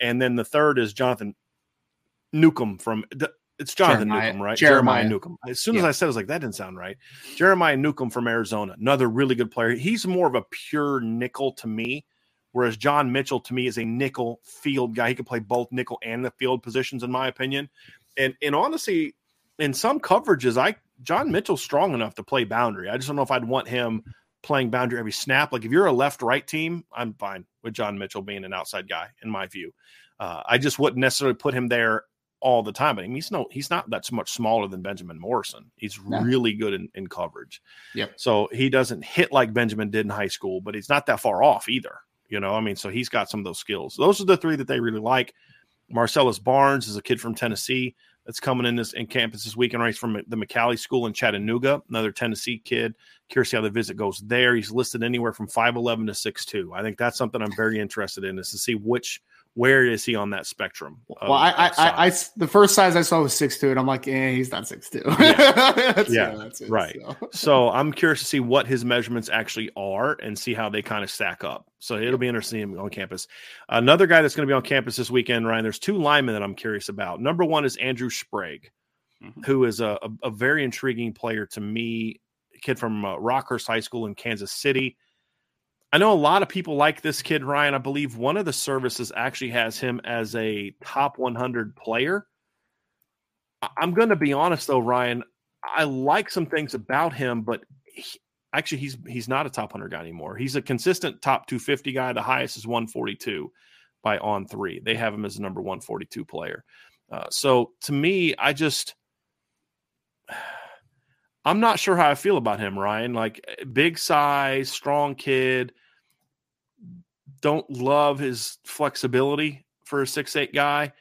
And then the third is Jonathan Newcomb from it's Jonathan Jeremiah, Newcomb, right? Jeremiah. Jeremiah Newcomb. As soon yeah. as I said, I was like, that didn't sound right. Jeremiah Newcomb from Arizona, another really good player. He's more of a pure nickel to me, whereas Jon Mitchell to me is a nickel field guy. He can play both nickel and the field positions, in my opinion. And and honestly, in some coverages, I Jon Mitchell's strong enough to play boundary. I just don't know if I'd want him playing boundary every snap. Like if you're a left right team, I'm fine with Jon Mitchell being an outside guy, in my view. Uh, I just wouldn't necessarily put him there all the time. But I mean, he's no, he's not that much smaller than Benjamin Morrison. He's no. really good in, in coverage. Yep. So he doesn't hit like Benjamin did in high school, but he's not that far off either. You know, I mean, so he's got some of those skills. Those are the three that they really like. Marcellus Barnes is a kid from Tennessee that's coming in this in campus this weekend. Right, he's from the McCallie School in Chattanooga, another Tennessee kid. Curious how the visit goes there. He's listed anywhere from five eleven to six two. I think that's something I'm very interested in is to see which where is he on that spectrum? Well, I, I, I, I, the first size I saw was six two, and I'm like, eh, he's not six two. *laughs* Yeah, yeah it, right. So. so. I'm curious to see what his measurements actually are and see how they kind of stack up. So it'll be interesting on campus. Another guy that's going to be on campus this weekend, Ryan. There's two linemen that I'm curious about. Number one is Andrew Sprague, mm-hmm. who is a, a, a, very intriguing player to me. Kid from uh, Rockhurst High School in Kansas City. I know a lot of people like this kid, Ryan. I believe one of the services actually has him as a top 100 player. I'm going to be honest, though, Ryan. I like some things about him, but he, actually, he's he's not a top 100 guy anymore. He's a consistent top 250 guy. The highest is 142 by On3. They have him as a number 142 player. Uh, so to me, I just. *sighs* I'm not sure how I feel about him, Ryan. Like big size, strong kid don't love his flexibility for a six eight guy,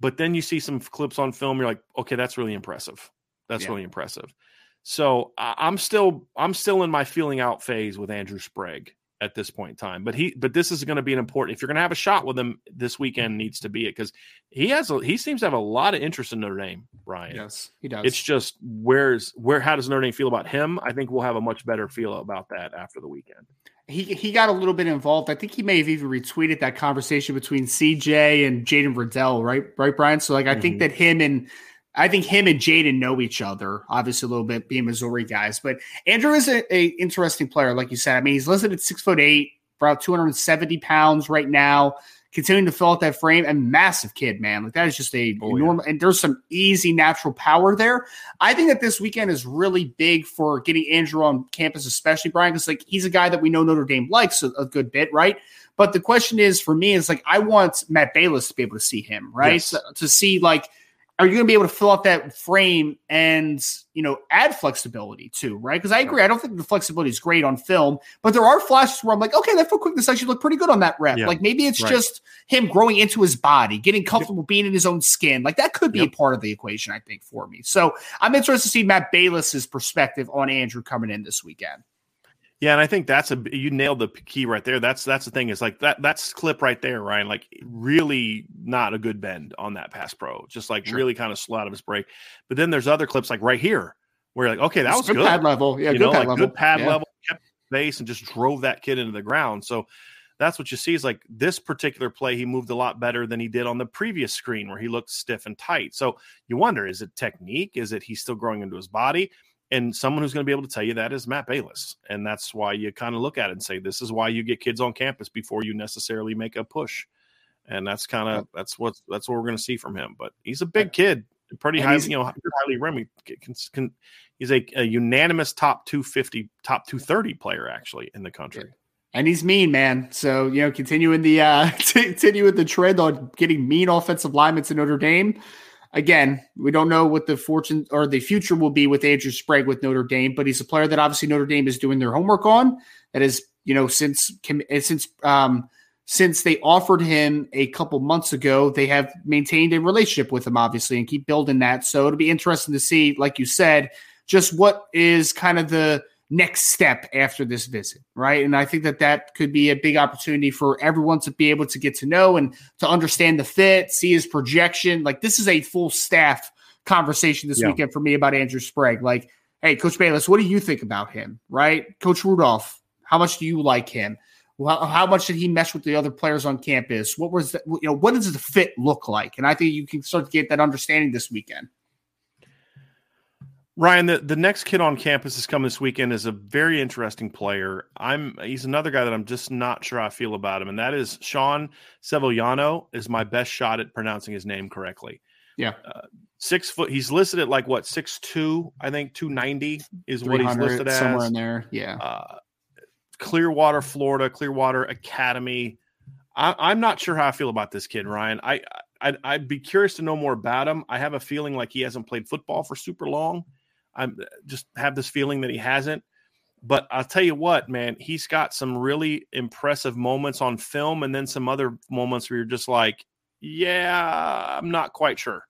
but then you see some clips on film, you're like, okay, that's really impressive. That's yeah. really impressive. So I'm still I'm still in my feeling out phase with Andrew Sprague at this point in time. But he but this is going to be an important if you're going to have a shot with him this weekend needs to be it because he has a, he seems to have a lot of interest in Notre Dame, Brian. Yes, he does. It's just where's where how does Notre Dame feel about him? I think we'll have a much better feel about that after the weekend he he got a little bit involved. I think he may have even retweeted that conversation between CJ and Jaden Reddell, right? Right, Brian. So like I mm-hmm. think that him and I think him and Jaden know each other, obviously a little bit being Missouri guys. But Andrew is a, a interesting player, like you said. I mean, he's listed at six foot eight, about 270 pounds right now continuing to fill out that frame. A massive kid, man. Like that is just a oh, normal. Yeah. And there's some easy natural power there. I think that this weekend is really big for getting Andrew on campus, especially Brian, because like he's a guy that we know Notre Dame likes a, a good bit, right? But the question is for me is like I want Matt Balis to be able to see him, right? Yes. to see like are you going to be able to fill out that frame and you know add flexibility too, right? Because I agree, I don't think the flexibility is great on film, but there are flashes where I'm like, okay, that foot quickness actually looked pretty good on that rep. Yeah. Like maybe it's right. just him growing into his body, getting comfortable yep. being in his own skin. Like that could be yep. a part of the equation, I think, for me. So I'm interested to see Matt Balis's perspective on Andrew coming in this weekend. Yeah, and I think that's a you nailed the key right there. That's that's the thing is like that that's clip right there, Ryan. Like really not a good bend on that pass pro, just like sure. really kind of slow out of his break. But then there's other clips like right here where like okay, that it's was good, good, pad level, yeah, you know, like level. good pad yeah. level, kept base and just drove that kid into the ground. So that's what you see is like this particular play, he moved a lot better than he did on the previous screen where he looked stiff and tight. So you wonder, is it technique? Is it he's still growing into his body? And someone who's going to be able to tell you that is Matt Balis. And that's why you kind of look at it and say, this is why you get kids on campus before you necessarily make a push. And that's kind of that's what that's what we're going to see from him. But he's a big kid, pretty high, you know, highly ranked. He's a, a, unanimous top 250, top 230 player actually in the country. And he's mean, man. So you know, continuing the uh *laughs* continue with the trend on getting mean offensive linemen to Notre Dame again, we don't know what the fortune or the future will be with Andrew Sprague with Notre Dame, but he's a player that obviously Notre Dame is doing their homework on. That is, you know, since since um, since they offered him a couple months ago, they have maintained a relationship with him, obviously, and keep building that. So it'll be interesting to see, like you said, just what is kind of the next step after this visit, right? And I think that that could be a big opportunity for everyone to be able to get to know and to understand the fit, see his projection. Like this is a full staff conversation this yeah. weekend for me about Andrew Sprague. Like, hey, Coach Balis, what do you think about him, right? Coach Rudolph, how much do you like him? How, how much did he mesh with the other players on campus? What was that? You know, what does the fit look like? And I think you can start to get that understanding this weekend. Ryan, the, the next kid on campus is coming this weekend is a very interesting player. I'm he's another guy that I'm just not sure I feel about him, and that is Sean Sevillano is my best shot at pronouncing his name correctly. Yeah, uh, six foot. He's listed at like what six two, I think two ninety is what he's listed as somewhere in there. Yeah, uh, Clearwater, Florida, Clearwater Academy. I, am not sure how I feel about this kid, Ryan. I, I I'd be curious to know more about him. I have a feeling like he hasn't played football for super long I'm uh, just have this feeling that he hasn't. But I'll tell you what, man, he's got some really impressive moments on film, and then some other moments where you're just like, yeah, I'm not quite sure.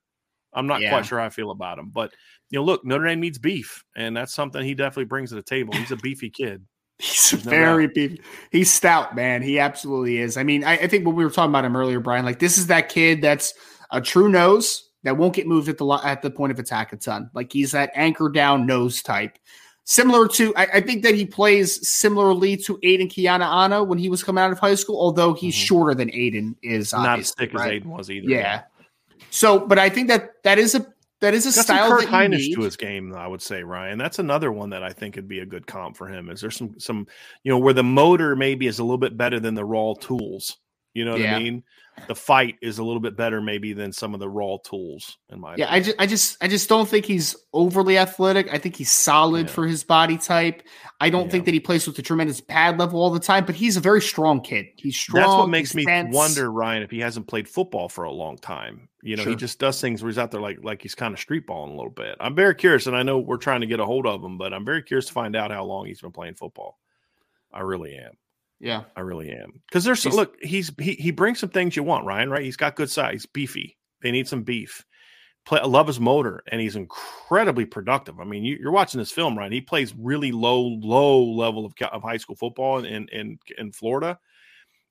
I'm not yeah. quite sure how I feel about him. But you know, look, Notre Dame needs beef, and that's something he definitely brings to the table. He's a beefy kid. *laughs* He's no very doubt. beefy. He's stout, man. He absolutely is. I mean, I, I think when we were talking about him earlier, Brian, like this is that kid that's a true nose that won't get moved at the at the point of attack a ton. Like he's that anchor down nose type. Similar to, I, I think that he plays similarly to Aidan Keanaaina when he was coming out of high school, although he's mm-hmm. shorter than Aiden is. Not as thick right? as Aiden was either. Yeah. So, but I think that that is a that is a Got style Kurt that to his game. I would say, Ryan. That's another one that I think would be a good comp for him. Is there some some you know where the motor maybe is a little bit better than the raw tools. You know what yeah. I mean? the fight is a little bit better maybe than some of the raw tools in my yeah opinion. i just i just i just don't think he's overly athletic i think he's solid yeah. for his body type i don't yeah. think that he plays with a tremendous pad level all the time but he's a very strong kid he's strong that's what makes me dense. wonder ryan if he hasn't played football for a long time you know sure. he just does things where he's out there like like he's kind of street balling a little bit i'm very curious and i know we're trying to get a hold of him but i'm very curious to find out how long he's been playing football i really am yeah, I really am. Because there's he's, look, he's he he brings some things you want, Ryan. Right? He's got good size, beefy. They need some beef. Play, I love his motor, and he's incredibly productive. I mean, you, are watching this film, Ryan. He plays really low, low level of, of high school football in, in in Florida,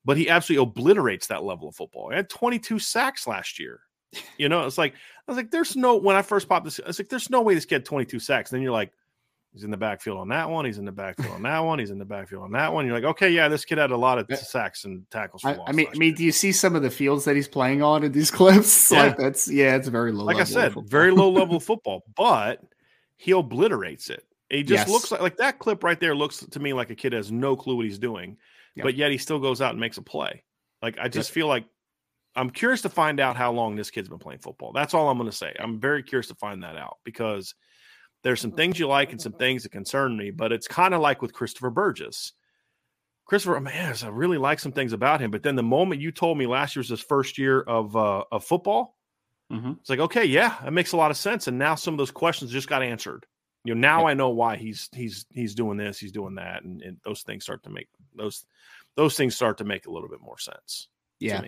but he absolutely obliterates that level of football. He had 22 sacks last year. *laughs* You know, it's like I was like, there's no when I first popped this, I was like, there's no way this kid 22 sacks. And Then you're like, He's in the backfield on that one. He's in the backfield on that one. He's in the backfield on that one. You're like, okay, yeah, this kid had a lot of sacks and tackles. I, I, mean, I mean, do you see some of the fields that he's playing on in these *laughs* clips? Yeah. Like that's yeah, it's very low. Like I said, very low level *laughs* football, but he obliterates it. He just yes. looks like like that clip right there looks to me like a kid has no clue what he's doing, yep. but yet he still goes out and makes a play. Like I just yep. feel like I'm curious to find out how long this kid's been playing football. That's all I'm going to say. I'm very curious to find that out because there's some things you like and some things that concern me, but it's kind of like with Christopher Burgess. Christopher man, I really like some things about him. But then the moment you told me last year was his first year of uh, of football, mm-hmm. it's like okay, yeah, that makes a lot of sense. And now some of those questions just got answered. You know, now I know why he's he's he's doing this, he's doing that, and, and those things start to make those those things start to make a little bit more sense. Yeah.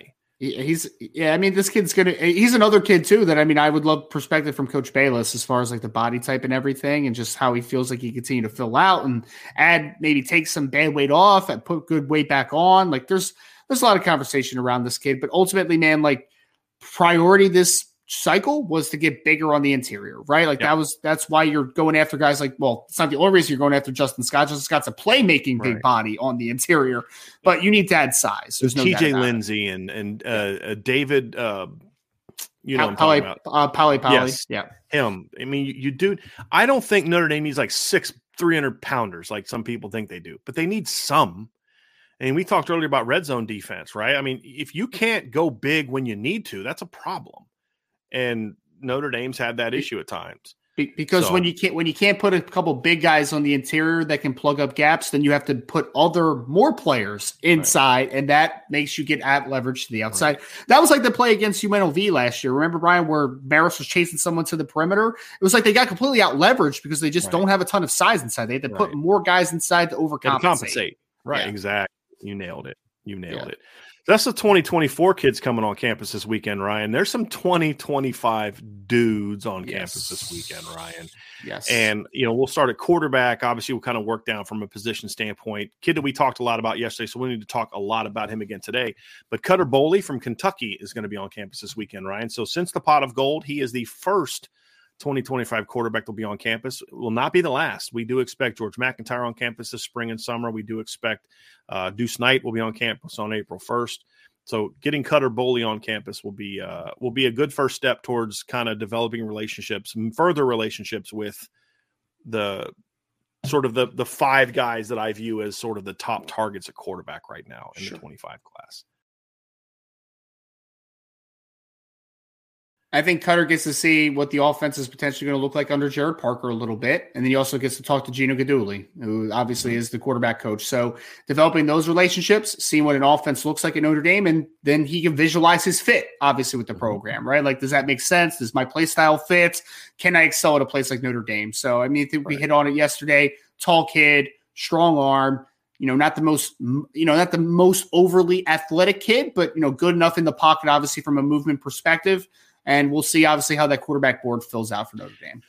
He's yeah. I mean, this kid's gonna. He's another kid too. That I mean, I would love perspective from Coach Balis as far as like the body type and everything, and just how he feels like he continue to fill out and add maybe take some bad weight off and put good weight back on. Like there's there's a lot of conversation around this kid, but ultimately, man, like priority this cycle was to get bigger on the interior, right? Like yep. that was that's why you're going after guys like well, it's not the only reason you're going after Justin Scott. Justin Scott's a playmaking big right. body on the interior, but you need to add size. There's no TJ Lindsey and and uh, uh, David. Uh, you know, Pali, uh, Pali, Pali. Yes, yeah, him. I mean, you, you do. I don't think Notre Dame needs like six 300 pounders like some people think they do, but they need some. And we talked earlier about red zone defense, right? I mean, if you can't go big when you need to, that's a problem and Notre Dame's had that issue at times. Because so, when you can't when you can't put a couple big guys on the interior that can plug up gaps, then you have to put other more players inside, right. and that makes you get at leverage to the outside. Right. That was like the play against UNLV last year. Remember, Brian, where Maris was chasing someone to the perimeter? It was like they got completely out leveraged because they just right. don't have a ton of size inside. They had to put more guys inside to overcompensate. compensate. Right, yeah. exactly. You nailed it. You nailed yeah. it. That's the 2024 kids coming on campus this weekend, Ryan. There's some 2025 dudes on yes. campus this weekend, Ryan. Yes. And, you know, we'll start at quarterback. Obviously, we'll kind of work down from a position standpoint. Kid that we talked a lot about yesterday, so we need to talk a lot about him again today. But Cutter Boley from Kentucky is going to be on campus this weekend, Ryan. So since the pot of gold, he is the first – 2025 quarterback will be on campus. It will not be the last. We do expect George McIntyre on campus this spring and summer. We do expect uh, Deuce Knight will be on campus on April 1st. So getting Cutter Boley on campus will be uh, will be a good first step towards kind of developing relationships, further relationships with the sort of the the five guys that I view as sort of the top targets at quarterback right now in sure. the 25 class. I think Cutter gets to see what the offense is potentially going to look like under Gerad Parker a little bit. And then he also gets to talk to Gino Guidugli, who obviously is the quarterback coach. So developing those relationships, seeing what an offense looks like at Notre Dame, and then he can visualize his fit, obviously, with the mm-hmm. program, right? Like, does that make sense? Does my play style fit? Can I excel at a place like Notre Dame? So, I mean, I think we hit on it yesterday. Tall kid, strong arm you know, not the most, you know, not the most overly athletic kid, but you know, good enough in the pocket, obviously from a movement perspective. And we'll see, obviously, how that quarterback board fills out for Notre Dame.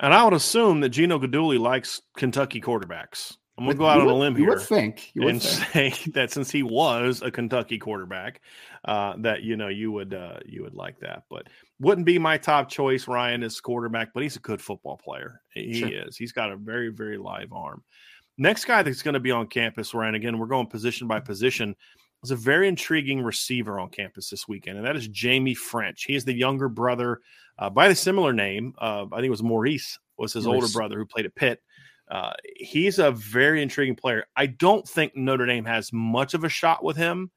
And I would assume that Gino Guidugli likes Kentucky quarterbacks. I'm going to go out on a limb you here. Would think, you would and think. *laughs* say that since he was a Kentucky quarterback, uh, that you know you would uh, you would like that. But wouldn't be my top choice, Ryan, as quarterback. But he's a good football player. He sure. is. He's got a very very live arm. Next guy that's going to be on campus, Ryan. Again, we're going position by position. There's a very intriguing receiver on campus this weekend, and that is Jamie French. He is the younger brother uh, by the similar name. Uh, I think it was Maurice was his Maurice. older brother who played at Pitt. Uh, he's a very intriguing player. I don't think Notre Dame has much of a shot with him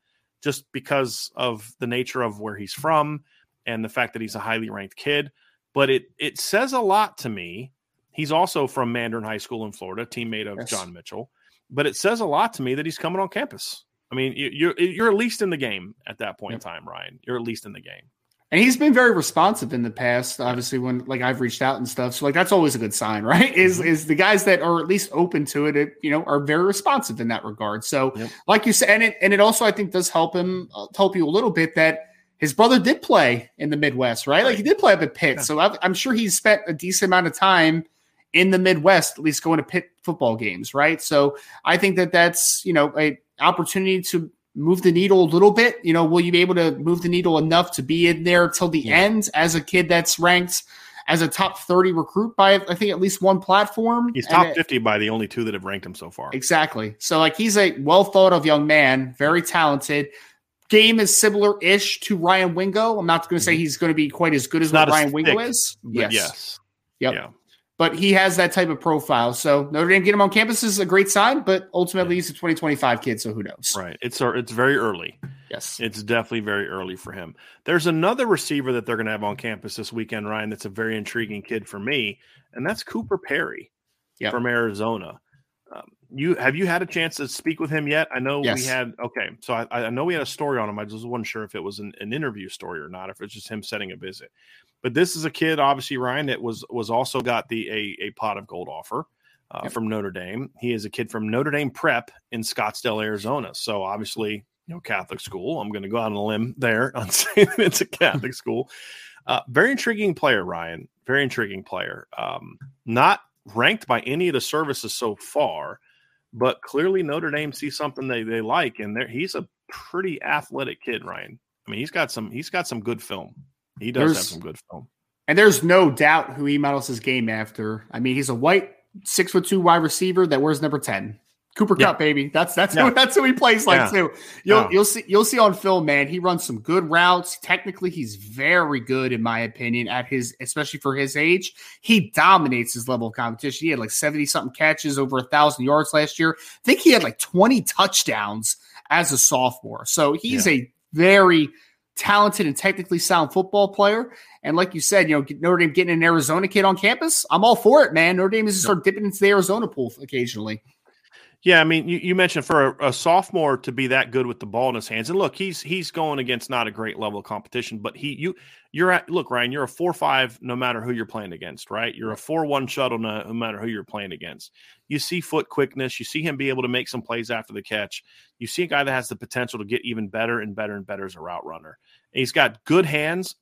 just because of the nature of where he's from and the fact that he's a highly ranked kid. But it it says a lot to me. He's also from Mandarin High School in Florida, teammate of yes. Jon Mitchell. But it says a lot to me that he's coming on campus. I mean, you're you're at least in the game at that point yep. in time, Ryan. You're at least in the game. And he's been very responsive in the past, obviously, when like I've reached out and stuff. So like that's always a good sign, *laughs* right? Is mm-hmm. is the guys that are at least open to it, it, you know, are very responsive in that regard. So yep. like you said, and it and it also I think does help him uh, help you a little bit that his brother did play in the Midwest, right? Like he did play up at Pitt. Yeah. So i I'm sure he's spent a decent amount of time in the Midwest, at least going to Pitt football games, right? So I think that that's you know a opportunity to move the needle a little bit? You know, will you be able to move the needle enough to be in there till the yeah. end as a kid that's ranked as a top 30 recruit by I think at least one platform? He's top 50 by the only two that have ranked him so far. Exactly. So like he's a well thought of young man, very talented. Game is similar ish to Ryan Wingo. I'm not going to say mm-hmm. he's going to be quite as good as what Ryan Wingo is. Yes. yes. Yep. Yeah but he has that type of profile. So Notre Dame get him on campus is a great sign, but ultimately he's a 2025 kid, so who knows? Right. It's it's very early. Yes. It's definitely very early for him. There's another receiver that they're going to have on campus this weekend, Ryan, that's a very intriguing kid for me, and that's Cooper Perry yep. from Arizona. Um, you have you had a chance to speak with him yet? I know Yes. we had. Okay, so I, I know we had a story on him. I just wasn't sure if it was an, an interview story or not, if it's just him setting a visit. But this is a kid, obviously Ryan, that was was also got the a a pot of gold offer uh, Yep. from Notre Dame. He is a kid from Notre Dame Prep in Scottsdale, Arizona. So obviously, you know, Catholic school. I'm going to go out on a limb there *laughs* on saying it's a Catholic school. Uh, very intriguing player, Ryan. Very intriguing player. Um, not ranked by any of the services so far, but clearly Notre Dame sees something they, they like, and there he's a pretty athletic kid, Ryan. I mean, he's got some he's got some good film. He does have some good film. And there's no doubt who he models his game after. I mean, he's a white six foot two wide receiver that wears number ten. Cooper Yeah. Kupp, baby. That's that's Yeah. who that's who he plays like Yeah. too. You'll Yeah. you'll see you'll see on film, man. He runs some good routes. Technically, he's very good in my opinion at his, especially for his age. He dominates his level of competition. He had like seventy something catches, over a thousand yards last year. I think he had like twenty touchdowns as a sophomore. So he's a very talented and technically sound football player. And like you said, you know, Notre Dame getting an Arizona kid on campus, I'm all for it, man. Notre Dame is to start dipping into the Arizona pool occasionally. Yeah, I mean, you, you mentioned for a, a sophomore to be that good with the ball in his hands, and look, he's he's going against not a great level of competition, but he you you're at look Ryan, you're a four five no matter who you're playing against, right? You're a four one shuttle no, no matter who you're playing against. You see foot quickness, you see him be able to make some plays after the catch. You see a guy that has the potential to get even better and better and better as a route runner. And he's got good hands.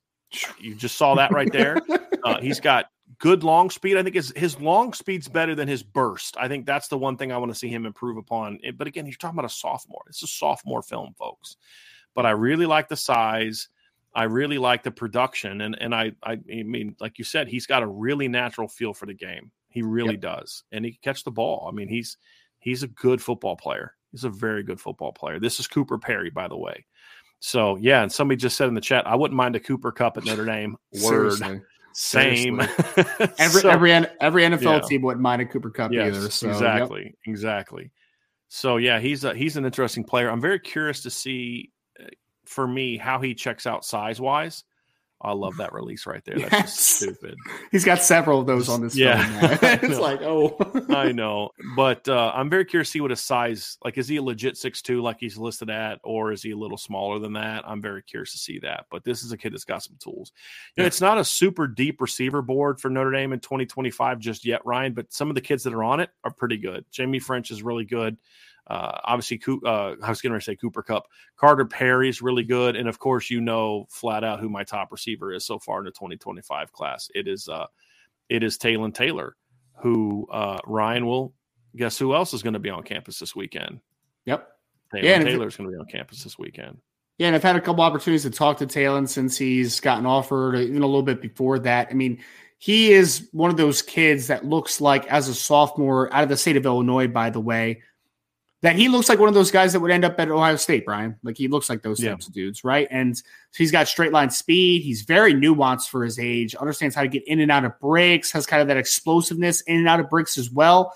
You just saw that right there. Uh, he's got good long speed. I think his his long speed's better than his burst. I think that's the one thing I want to see him improve upon. But again, you're talking about a sophomore. It's a sophomore film, folks. But I really like the size. I really like the production, and and I I mean, like you said, he's got a really natural feel for the game. He really does, and he can catch the ball. I mean, he's he's a good football player. He's a very good football player. This is Cooper Perry, by the way. So yeah, and somebody just said in the chat, I wouldn't mind a Cooper Kupp at Notre Dame. Word. Seriously. Same. *laughs* Every So- every every NFL Yeah. team wouldn't mind a Cooper Kupp yes, either. So yep. exactly, exactly. So yeah, he's a, he's an interesting player. I'm very curious to see, uh, for me, how he checks out size wise. I love that release right there. That's just stupid. He's got several of those on this Yeah. *laughs* It's like, oh, I know, but uh, I'm very curious to see what his size like. Is he a legit six two like he's listed at, or is he a little smaller than that? I'm very curious to see that. But this is a kid that's got some tools. You know, Yeah. it's not a super deep receiver board for Notre Dame in 2025 just yet, Ryan. But some of the kids that are on it are pretty good. Jamie French is really good. Uh, obviously, uh, I was going to say Cooper Kupp. Carter Perry is really good, and of course, you know flat out who my top receiver is so far in the 2025 class. It is uh, it is Talon Taylor, who uh, Ryan will guess who else is going to be on campus this weekend. yep. Taylor Yeah, Taylor's going to be on campus this weekend. Yeah, and I've had a couple opportunities to talk to Taylon since he's gotten offered, even a little bit before that. I mean, he is one of those kids that looks like, as a sophomore out of the state of Illinois, by the way, that he looks like one of those guys that would end up at Ohio State, Brian. Like he looks like those Yeah. types of dudes, right? And so he's got straight line speed. He's very nuanced for his age, understands how to get in and out of breaks, has kind of that explosiveness in and out of breaks as well.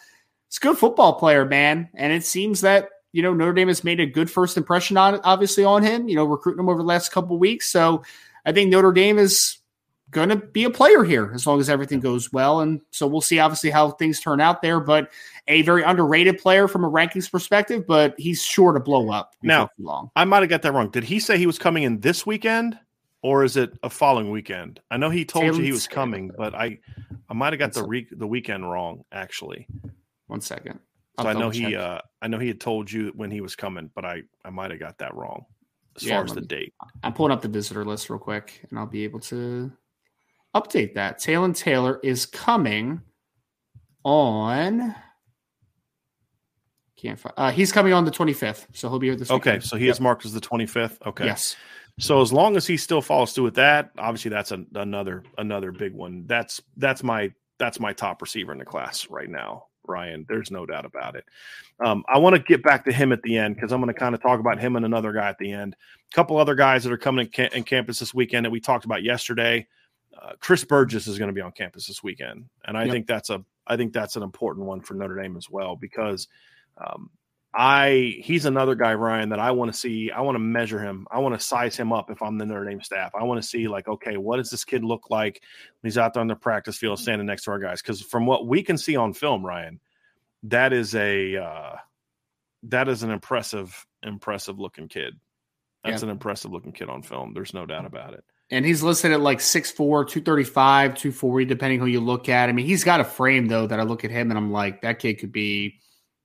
It's a good football player, man. And it seems that you know Notre Dame has made a good first impression on obviously on him. You know, recruiting him over the last couple of weeks. So I think Notre Dame is going to be a player here as long as everything goes well. And so we'll see obviously how things turn out there. But a very underrated player from a rankings perspective, but he's sure to blow up Now- too long. I might have got that wrong. Did he say he was coming in this weekend, or is it a following weekend? I know he told you he was coming, but I I might have got the re- the weekend wrong actually. One second. So I know double he uh, I know he had told you when he was coming, but I I might have got that wrong as Yeah, far as the me- date. I'm pulling up the visitor list real quick, and I'll be able to update that. Talon Taylor is coming on. Can't find. Uh, he's coming on the 25th, so he'll be here this. Okay, weekend. so he Yep. is marked as the 25th. Okay. Yes. So as long as he still follows through with that, obviously that's an another another big one. That's that's my that's my top receiver in the class right now, Ryan. There's no doubt about it. Um, I want to get back to him at the end because I'm going to kind of talk about him and another guy at the end. A couple other guys that are coming in, ca- in campus this weekend that we talked about yesterday. Uh, Chris Burgess is going to be on campus this weekend, and I Yep. think that's a I think that's an important one for Notre Dame as well because um, I he's another guy, Ryan, that I want to see. I want to measure him. I want to size him up if I'm the Notre Dame staff. I want to see like, okay, what does this kid look like when he's out there on the practice field standing next to our guys? Because from what we can see on film, Ryan, that is a uh, that is an impressive impressive looking kid. That's yeah. an impressive looking kid on film. There's no doubt about it. And he's listed at like 6'4, 235, 240, depending who you look at. I mean, he's got a frame though that I look at him and I'm like, that kid could be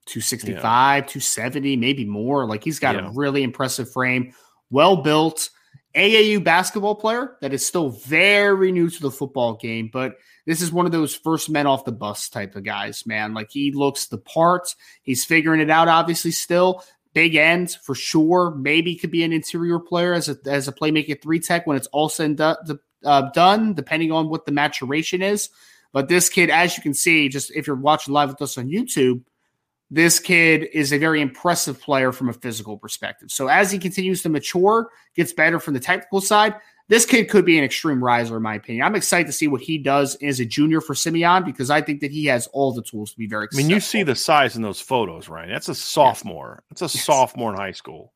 265, yeah. 270, maybe more. Like he's got yeah. a really impressive frame, well built. AAU basketball player that is still very new to the football game, but this is one of those first men off the bus type of guys, man. Like he looks the part. He's figuring it out, obviously, still. Big ends for sure. Maybe could be an interior player as a as a playmaker three tech when it's all said and uh, done, depending on what the maturation is. But this kid, as you can see, just if you're watching live with us on YouTube, this kid is a very impressive player from a physical perspective. So as he continues to mature, gets better from the technical side, this kid could be an extreme riser, in my opinion. I'm excited to see what he does as a junior for Simeon because I think that he has all the tools to be very. I mean, you see the size in those photos, right? That's a sophomore. That's a yes. sophomore in high school.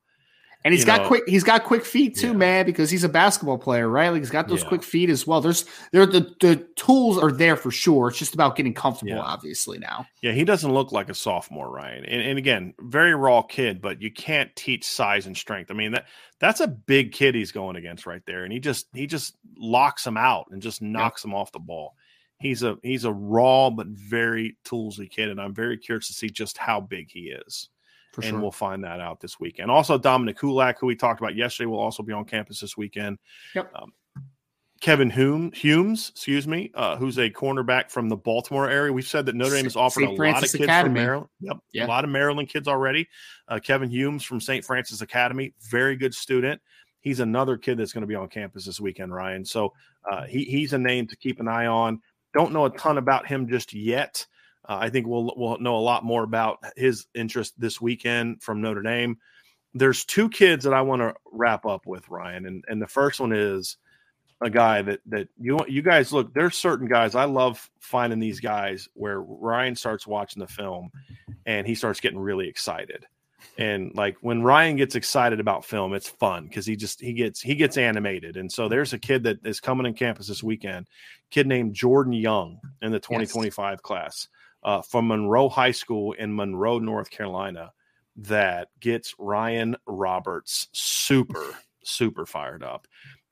And he's you got know, quick. He's got quick feet too, yeah. man, because he's a basketball player, right? Like he's got those yeah. quick feet as well. There's there the the tools are there for sure. It's just about getting comfortable, yeah. obviously now. Yeah, he doesn't look like a sophomore, Ryan. And, and again, very raw kid, but you can't teach size and strength. I mean that that's a big kid he's going against right there, and he just he just locks him out and just knocks him off the ball. He's a he's a raw but very toolsy kid, and I'm very curious to see just how big he is. For and sure. we'll find that out this weekend. Also, Dominic Kulak, who we talked about yesterday, will also be on campus this weekend. Yep. Um, Kevin Hume, Humes, excuse me, uh, who's a cornerback from the Baltimore area. We've said that Notre Dame has offered St. a Francis lot of kids Academy. from Maryland. Yep, yeah. a lot of Maryland kids already. Uh, Kevin Humes from St. Francis Academy, very good student. He's another kid that's going to be on campus this weekend, Ryan. So uh, he, he's a name to keep an eye on. Don't know a ton about him just yet. Uh, I think we'll we'll know a lot more about his interest this weekend from Notre Dame. There's two kids that I want to wrap up with Ryan, and and the first one is a guy that that you you guys look. There's certain guys I love finding these guys where Ryan starts watching the film and he starts getting really excited. And like when Ryan gets excited about film, it's fun because he just he gets he gets animated. And so there's a kid that is coming in campus this weekend, kid named Jordan Young in the 2025 yes. class uh, from Monroe High School in Monroe, North Carolina, that gets Ryan Roberts super, super fired up.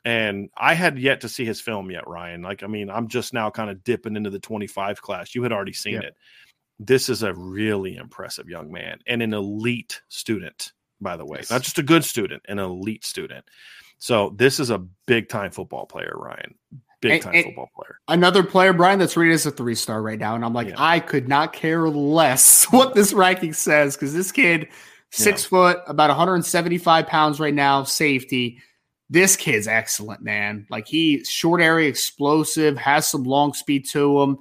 And I had yet to see his film yet, Ryan. Like, I mean, I'm just now kind of dipping into the 25 class. You had already seen it. This is a really impressive young man and an elite student, by the way. Yes. Not just a good student, an elite student. So this is a big time football player, Ryan big time and, football player. Another player, Brian, that's rated as a three star right now. And I'm like, yeah. I could not care less *laughs* what this ranking says because this kid, six yeah. foot, about 175 pounds right now, safety. This kid's excellent, man. Like he short area explosive, has some long speed to him,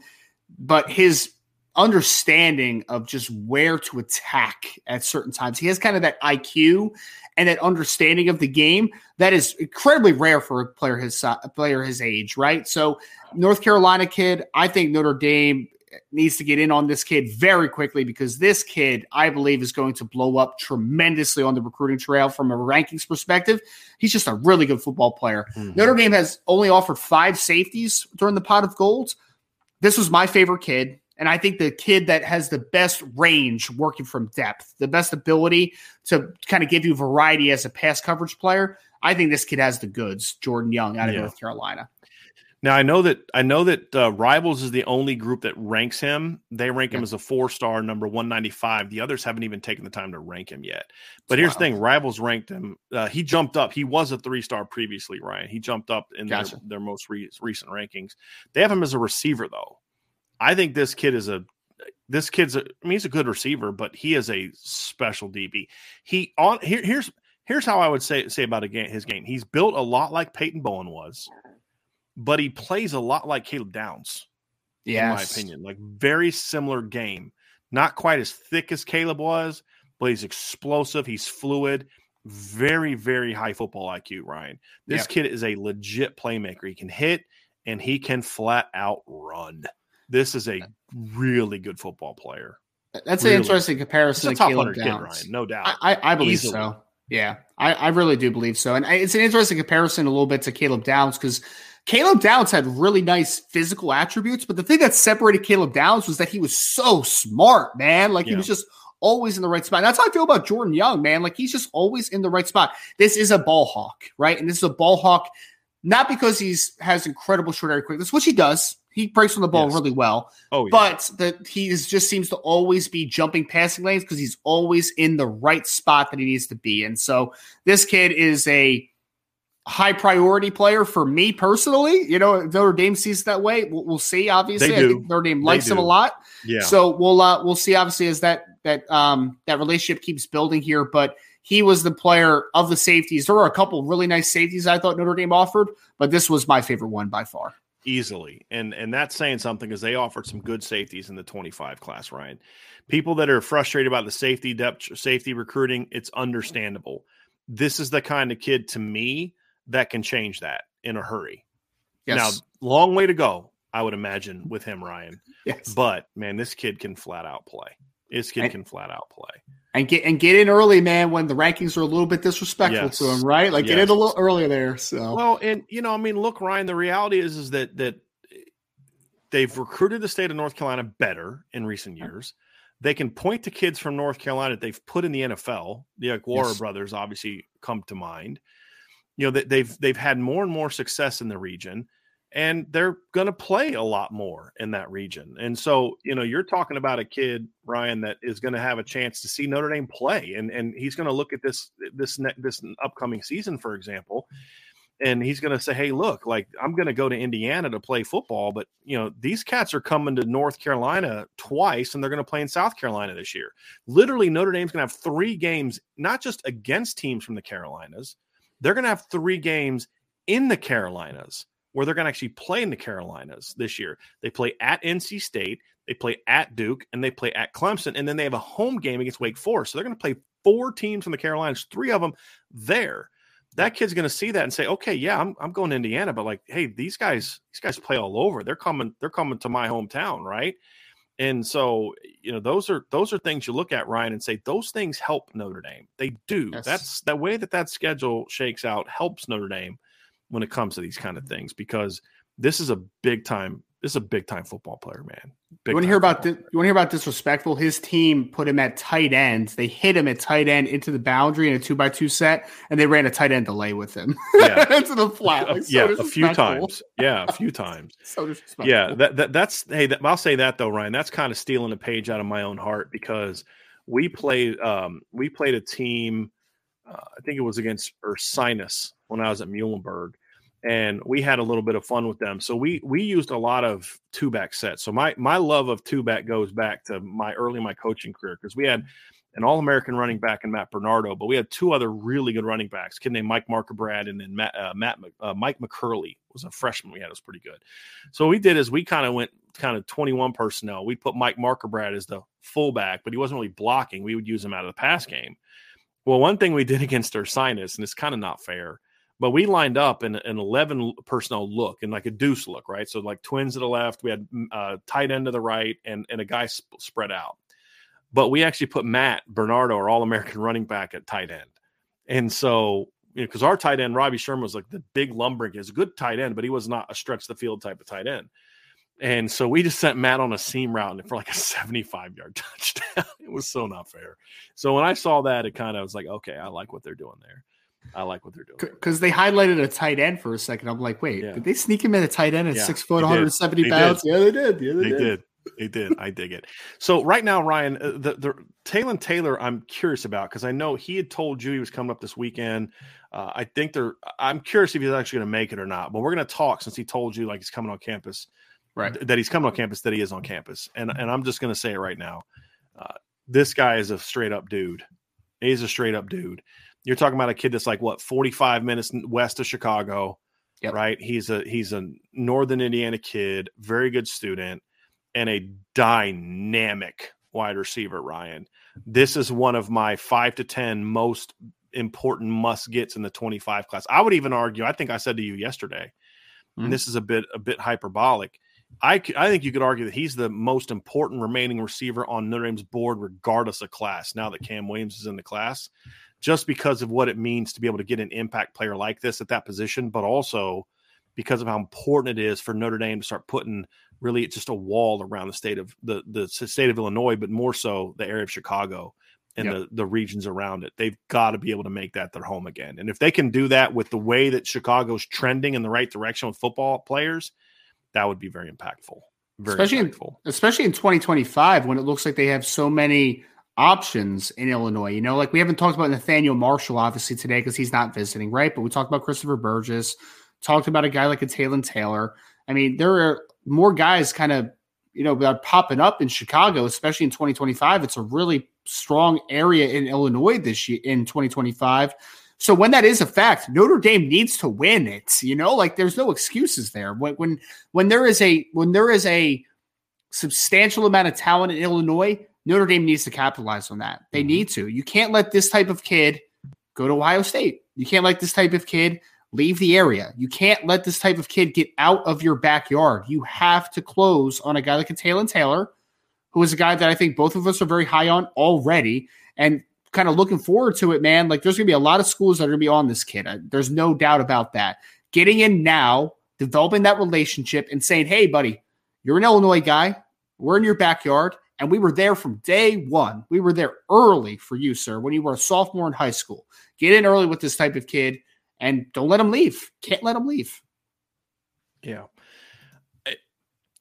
but his understanding of just where to attack at certain times. He has kind of that IQ and that understanding of the game that is incredibly rare for a player his a player his age, right? So North Carolina kid, I think Notre Dame needs to get in on this kid very quickly because this kid, I believe, is going to blow up tremendously on the recruiting trail from a rankings perspective. He's just a really good football player. Mm-hmm. Notre Dame has only offered five safeties during the pot of gold. This was my favorite kid. And I think the kid that has the best range working from depth, the best ability to kind of give you variety as a pass coverage player, I think this kid has the goods. Jordan Young out of yeah. North Carolina. Now I know that I know that uh, Rivals is the only group that ranks him. They rank him as a four star, number one ninety five. The others haven't even taken the time to rank him yet. But here's the thing: Rivals ranked him. Uh, he jumped up. He was a three star previously. Ryan. He jumped up in gotcha. their, their, most re- recent rankings. They have him as a receiver though. I think this kid is a this kid's a, I mean he's a good receiver, but he is a special DB. He on here, here's here's how I would say say about a game, his game. He's built a lot like Peyton Bowen was, but he plays a lot like Caleb Downs. Yeah, in my opinion, like very similar game. Not quite as thick as Caleb was, but he's explosive. He's fluid. Very, very high football IQ, Ryan. This kid is a legit playmaker. He can hit and he can flat out run. This is a uh, really good football player. That's really. an interesting comparison to Caleb Downs. Kid, Ryan, no doubt. I, I, I believe Easily. so. Yeah, I, I really do believe so. And uh, it's an interesting comparison a little bit to Caleb Downs because Caleb Downs had really nice physical attributes, but the thing that separated Caleb Downs was that he was so smart, man. Like yeah. he was just always in the right spot. That's how I feel about Jordan Young, man. Like he's just always in the right spot. This is a ball hawk, right? And this is a ball hawk, not because he's has incredible short area quickness, which he does. He breaks on the ball yes. really well. Oh, yeah. but that he is, just seems to always be jumping passing lanes because he's always in the right spot that he needs to be. And so this kid is a high priority player for me personally. You know, Notre Dame sees that way. We'll, we'll see. Obviously, I think Notre Dame likes him a lot. Yeah. So we'll uh, we'll see. Obviously, as that that um that relationship keeps building here, but. He was the player of the safeties. There were a couple really nice safeties I thought Notre Dame offered, but this was my favorite one by far easily. And and that's saying something because they offered some good safeties in the 25 class, Ryan. People that are frustrated about the safety depth safety recruiting, it's understandable. This is the kind of kid to me that can change that in a hurry. Yes. Now, long way to go, I would imagine, with him, Ryan. Yes. But man, this kid can flat out play. This kid and, can flat out play. And get and get in early, man, when the rankings are a little bit disrespectful yes. to him, right? Like yes. get in a little earlier there. So well, and you know, I mean, look, Ryan, the reality is is that that they've recruited the state of North Carolina better in recent years. They can point to kids from North Carolina that they've put in the NFL. The Okwara yes. brothers obviously come to mind you know they've they've had more and more success in the region and they're going to play a lot more in that region and so you know you're talking about a kid ryan that is going to have a chance to see notre dame play and and he's going to look at this this this upcoming season for example and he's going to say hey look like i'm going to go to indiana to play football but you know these cats are coming to north carolina twice and they're going to play in south carolina this year. Literally notre dame's going to have three games not just against teams from the carolinas they're going to have three games in the Carolinas where they're going to actually play in the Carolinas this year. They play at NC State, they play at Duke, and they play at Clemson, and then they have a home game against Wake Forest. So they're going to play four teams from the Carolinas, three of them there. That kid's going to see that and say, "Okay, yeah, I'm, I'm going to Indiana, but like, hey, these guys, these guys play all over. They're coming, they're coming to my hometown, right?" And so, you know, those are those are things you look at Ryan and say those things help Notre Dame. They do. Yes. That's the way that that schedule shakes out helps Notre Dame when it comes to these kind of things because this is a big time this is a big time football player, man. Big you want to hear about this, you want to hear about disrespectful? His team put him at tight end. They hit him at tight end into the boundary in a two by two set, and they ran a tight end delay with him yeah. *laughs* into the flat. Like, so yeah, a few times. Yeah, a few times. *laughs* so disrespectful. Yeah, that, that that's hey, that, I'll say that though, Ryan. That's kind of stealing a page out of my own heart because we played um we played a team. Uh, I think it was against Ursinus when I was at Muhlenberg and we had a little bit of fun with them. So we we used a lot of two back sets. So my my love of two back goes back to my early my coaching career because we had an All American running back in Matt Bernardo, but we had two other really good running backs, kid named Mike Markerbrad and then Matt, uh, Matt uh, Mike McCurley was a freshman we had. It was pretty good. So what we did is we kind of went kind of 21 personnel. We put Mike Markerbrad as the fullback, but he wasn't really blocking. We would use him out of the pass game. Well, one thing we did *laughs* against Ursinus, and it's kind of not fair – but we lined up in an 11 personnel look and like a deuce look, right? So like twins to the left, we had mm, uh, tight end to the right, and and a guy sp- spread out. But we actually put Matt Bernardo, our All American running back, at tight end, and so you know because our tight end Robbie Sherman was like the big lumbering, is a good tight end, but he was not a stretch the field type of tight end. And so we just sent Matt on a seam route for like a 75 yard *laughs* touchdown. it was so not fair. So when I saw that, it kind of was like, okay, I like what they're doing there. I like what they're doing because they highlighted a tight end for a second. I'm like, wait, yeah. did they sneak him in a tight end at yeah, six foot, 170 pounds? Yeah, they did. Yeah, they, they did. did. They did. I dig it. So right now, Ryan, uh, the the Taylor Taylor, I'm curious about because I know he had told you he was coming up this weekend. Uh, I think they're. I'm curious if he's actually going to make it or not. But we're going to talk since he told you like he's coming on campus, right? Th- that he's coming on campus. That he is on campus, and and I'm just going to say it right now. Uh, this guy is a straight up dude. He's a straight up dude. You're talking about a kid that's like what 45 minutes west of Chicago, yep. right? He's a he's a Northern Indiana kid, very good student, and a dynamic wide receiver. Ryan, this is one of my five to ten most important must gets in the 25 class. I would even argue. I think I said to you yesterday, mm-hmm. and this is a bit a bit hyperbolic. I, I think you could argue that he's the most important remaining receiver on Notre Dame's board, regardless of class. Now that Cam Williams is in the class, just because of what it means to be able to get an impact player like this at that position, but also because of how important it is for Notre Dame to start putting really just a wall around the state of the the state of Illinois, but more so the area of Chicago and yep. the the regions around it. They've got to be able to make that their home again. And if they can do that with the way that Chicago's trending in the right direction with football players, that would be very impactful. Very especially impactful. in especially in 2025 when it looks like they have so many options in Illinois. You know, like we haven't talked about Nathaniel Marshall obviously today because he's not visiting, right? But we talked about Christopher Burgess, talked about a guy like a Talon Taylor. I mean, there are more guys kind of, you know, that popping up in Chicago, especially in 2025. It's a really strong area in Illinois this year in 2025. So when that is a fact, Notre Dame needs to win it. You know, like there's no excuses there. When when when there is a when there is a substantial amount of talent in Illinois, Notre Dame needs to capitalize on that. They mm-hmm. need to. You can't let this type of kid go to Ohio State. You can't let this type of kid leave the area. You can't let this type of kid get out of your backyard. You have to close on a guy like a Talon Taylor, who is a guy that I think both of us are very high on already. And kind of looking forward to it, man. Like there's going to be a lot of schools that are going to be on this kid. There's no doubt about that. Getting in now, developing that relationship, and saying, "Hey, buddy, you're an Illinois guy. We're in your backyard." And we were there from day one. We were there early for you, sir, when you were a sophomore in high school. Get in early with this type of kid and don't let him leave. Can't let him leave. Yeah eh,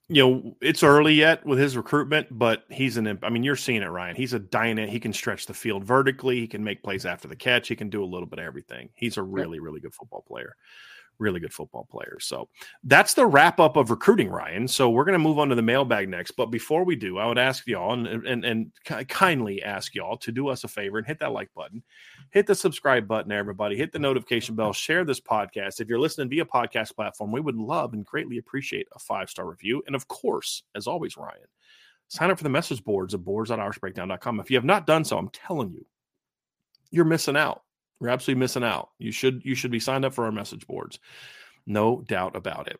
you know, it's early yet with his recruitment, but he's an. I mean, you're seeing it, Ryan. He's a dynamic. He can stretch the field vertically. He can make plays after the catch. He can do a little bit of everything. He's a really, really good football player really good football players. So that's the wrap up of recruiting, Ryan. So we're going to move on to the mailbag next. But before we do, I would ask y'all and, and, and kindly ask y'all to do us a favor and hit that like button, hit the subscribe button, everybody, hit the notification bell, share this podcast. If you're listening via podcast platform, we would love and greatly appreciate a five star review. And of course, as always, Ryan, sign up for the message boards at boards.irishbreakdown.com. If you have not done so, I'm telling you, you're missing out. You're absolutely missing out. You should you should be signed up for our message boards. No doubt about it.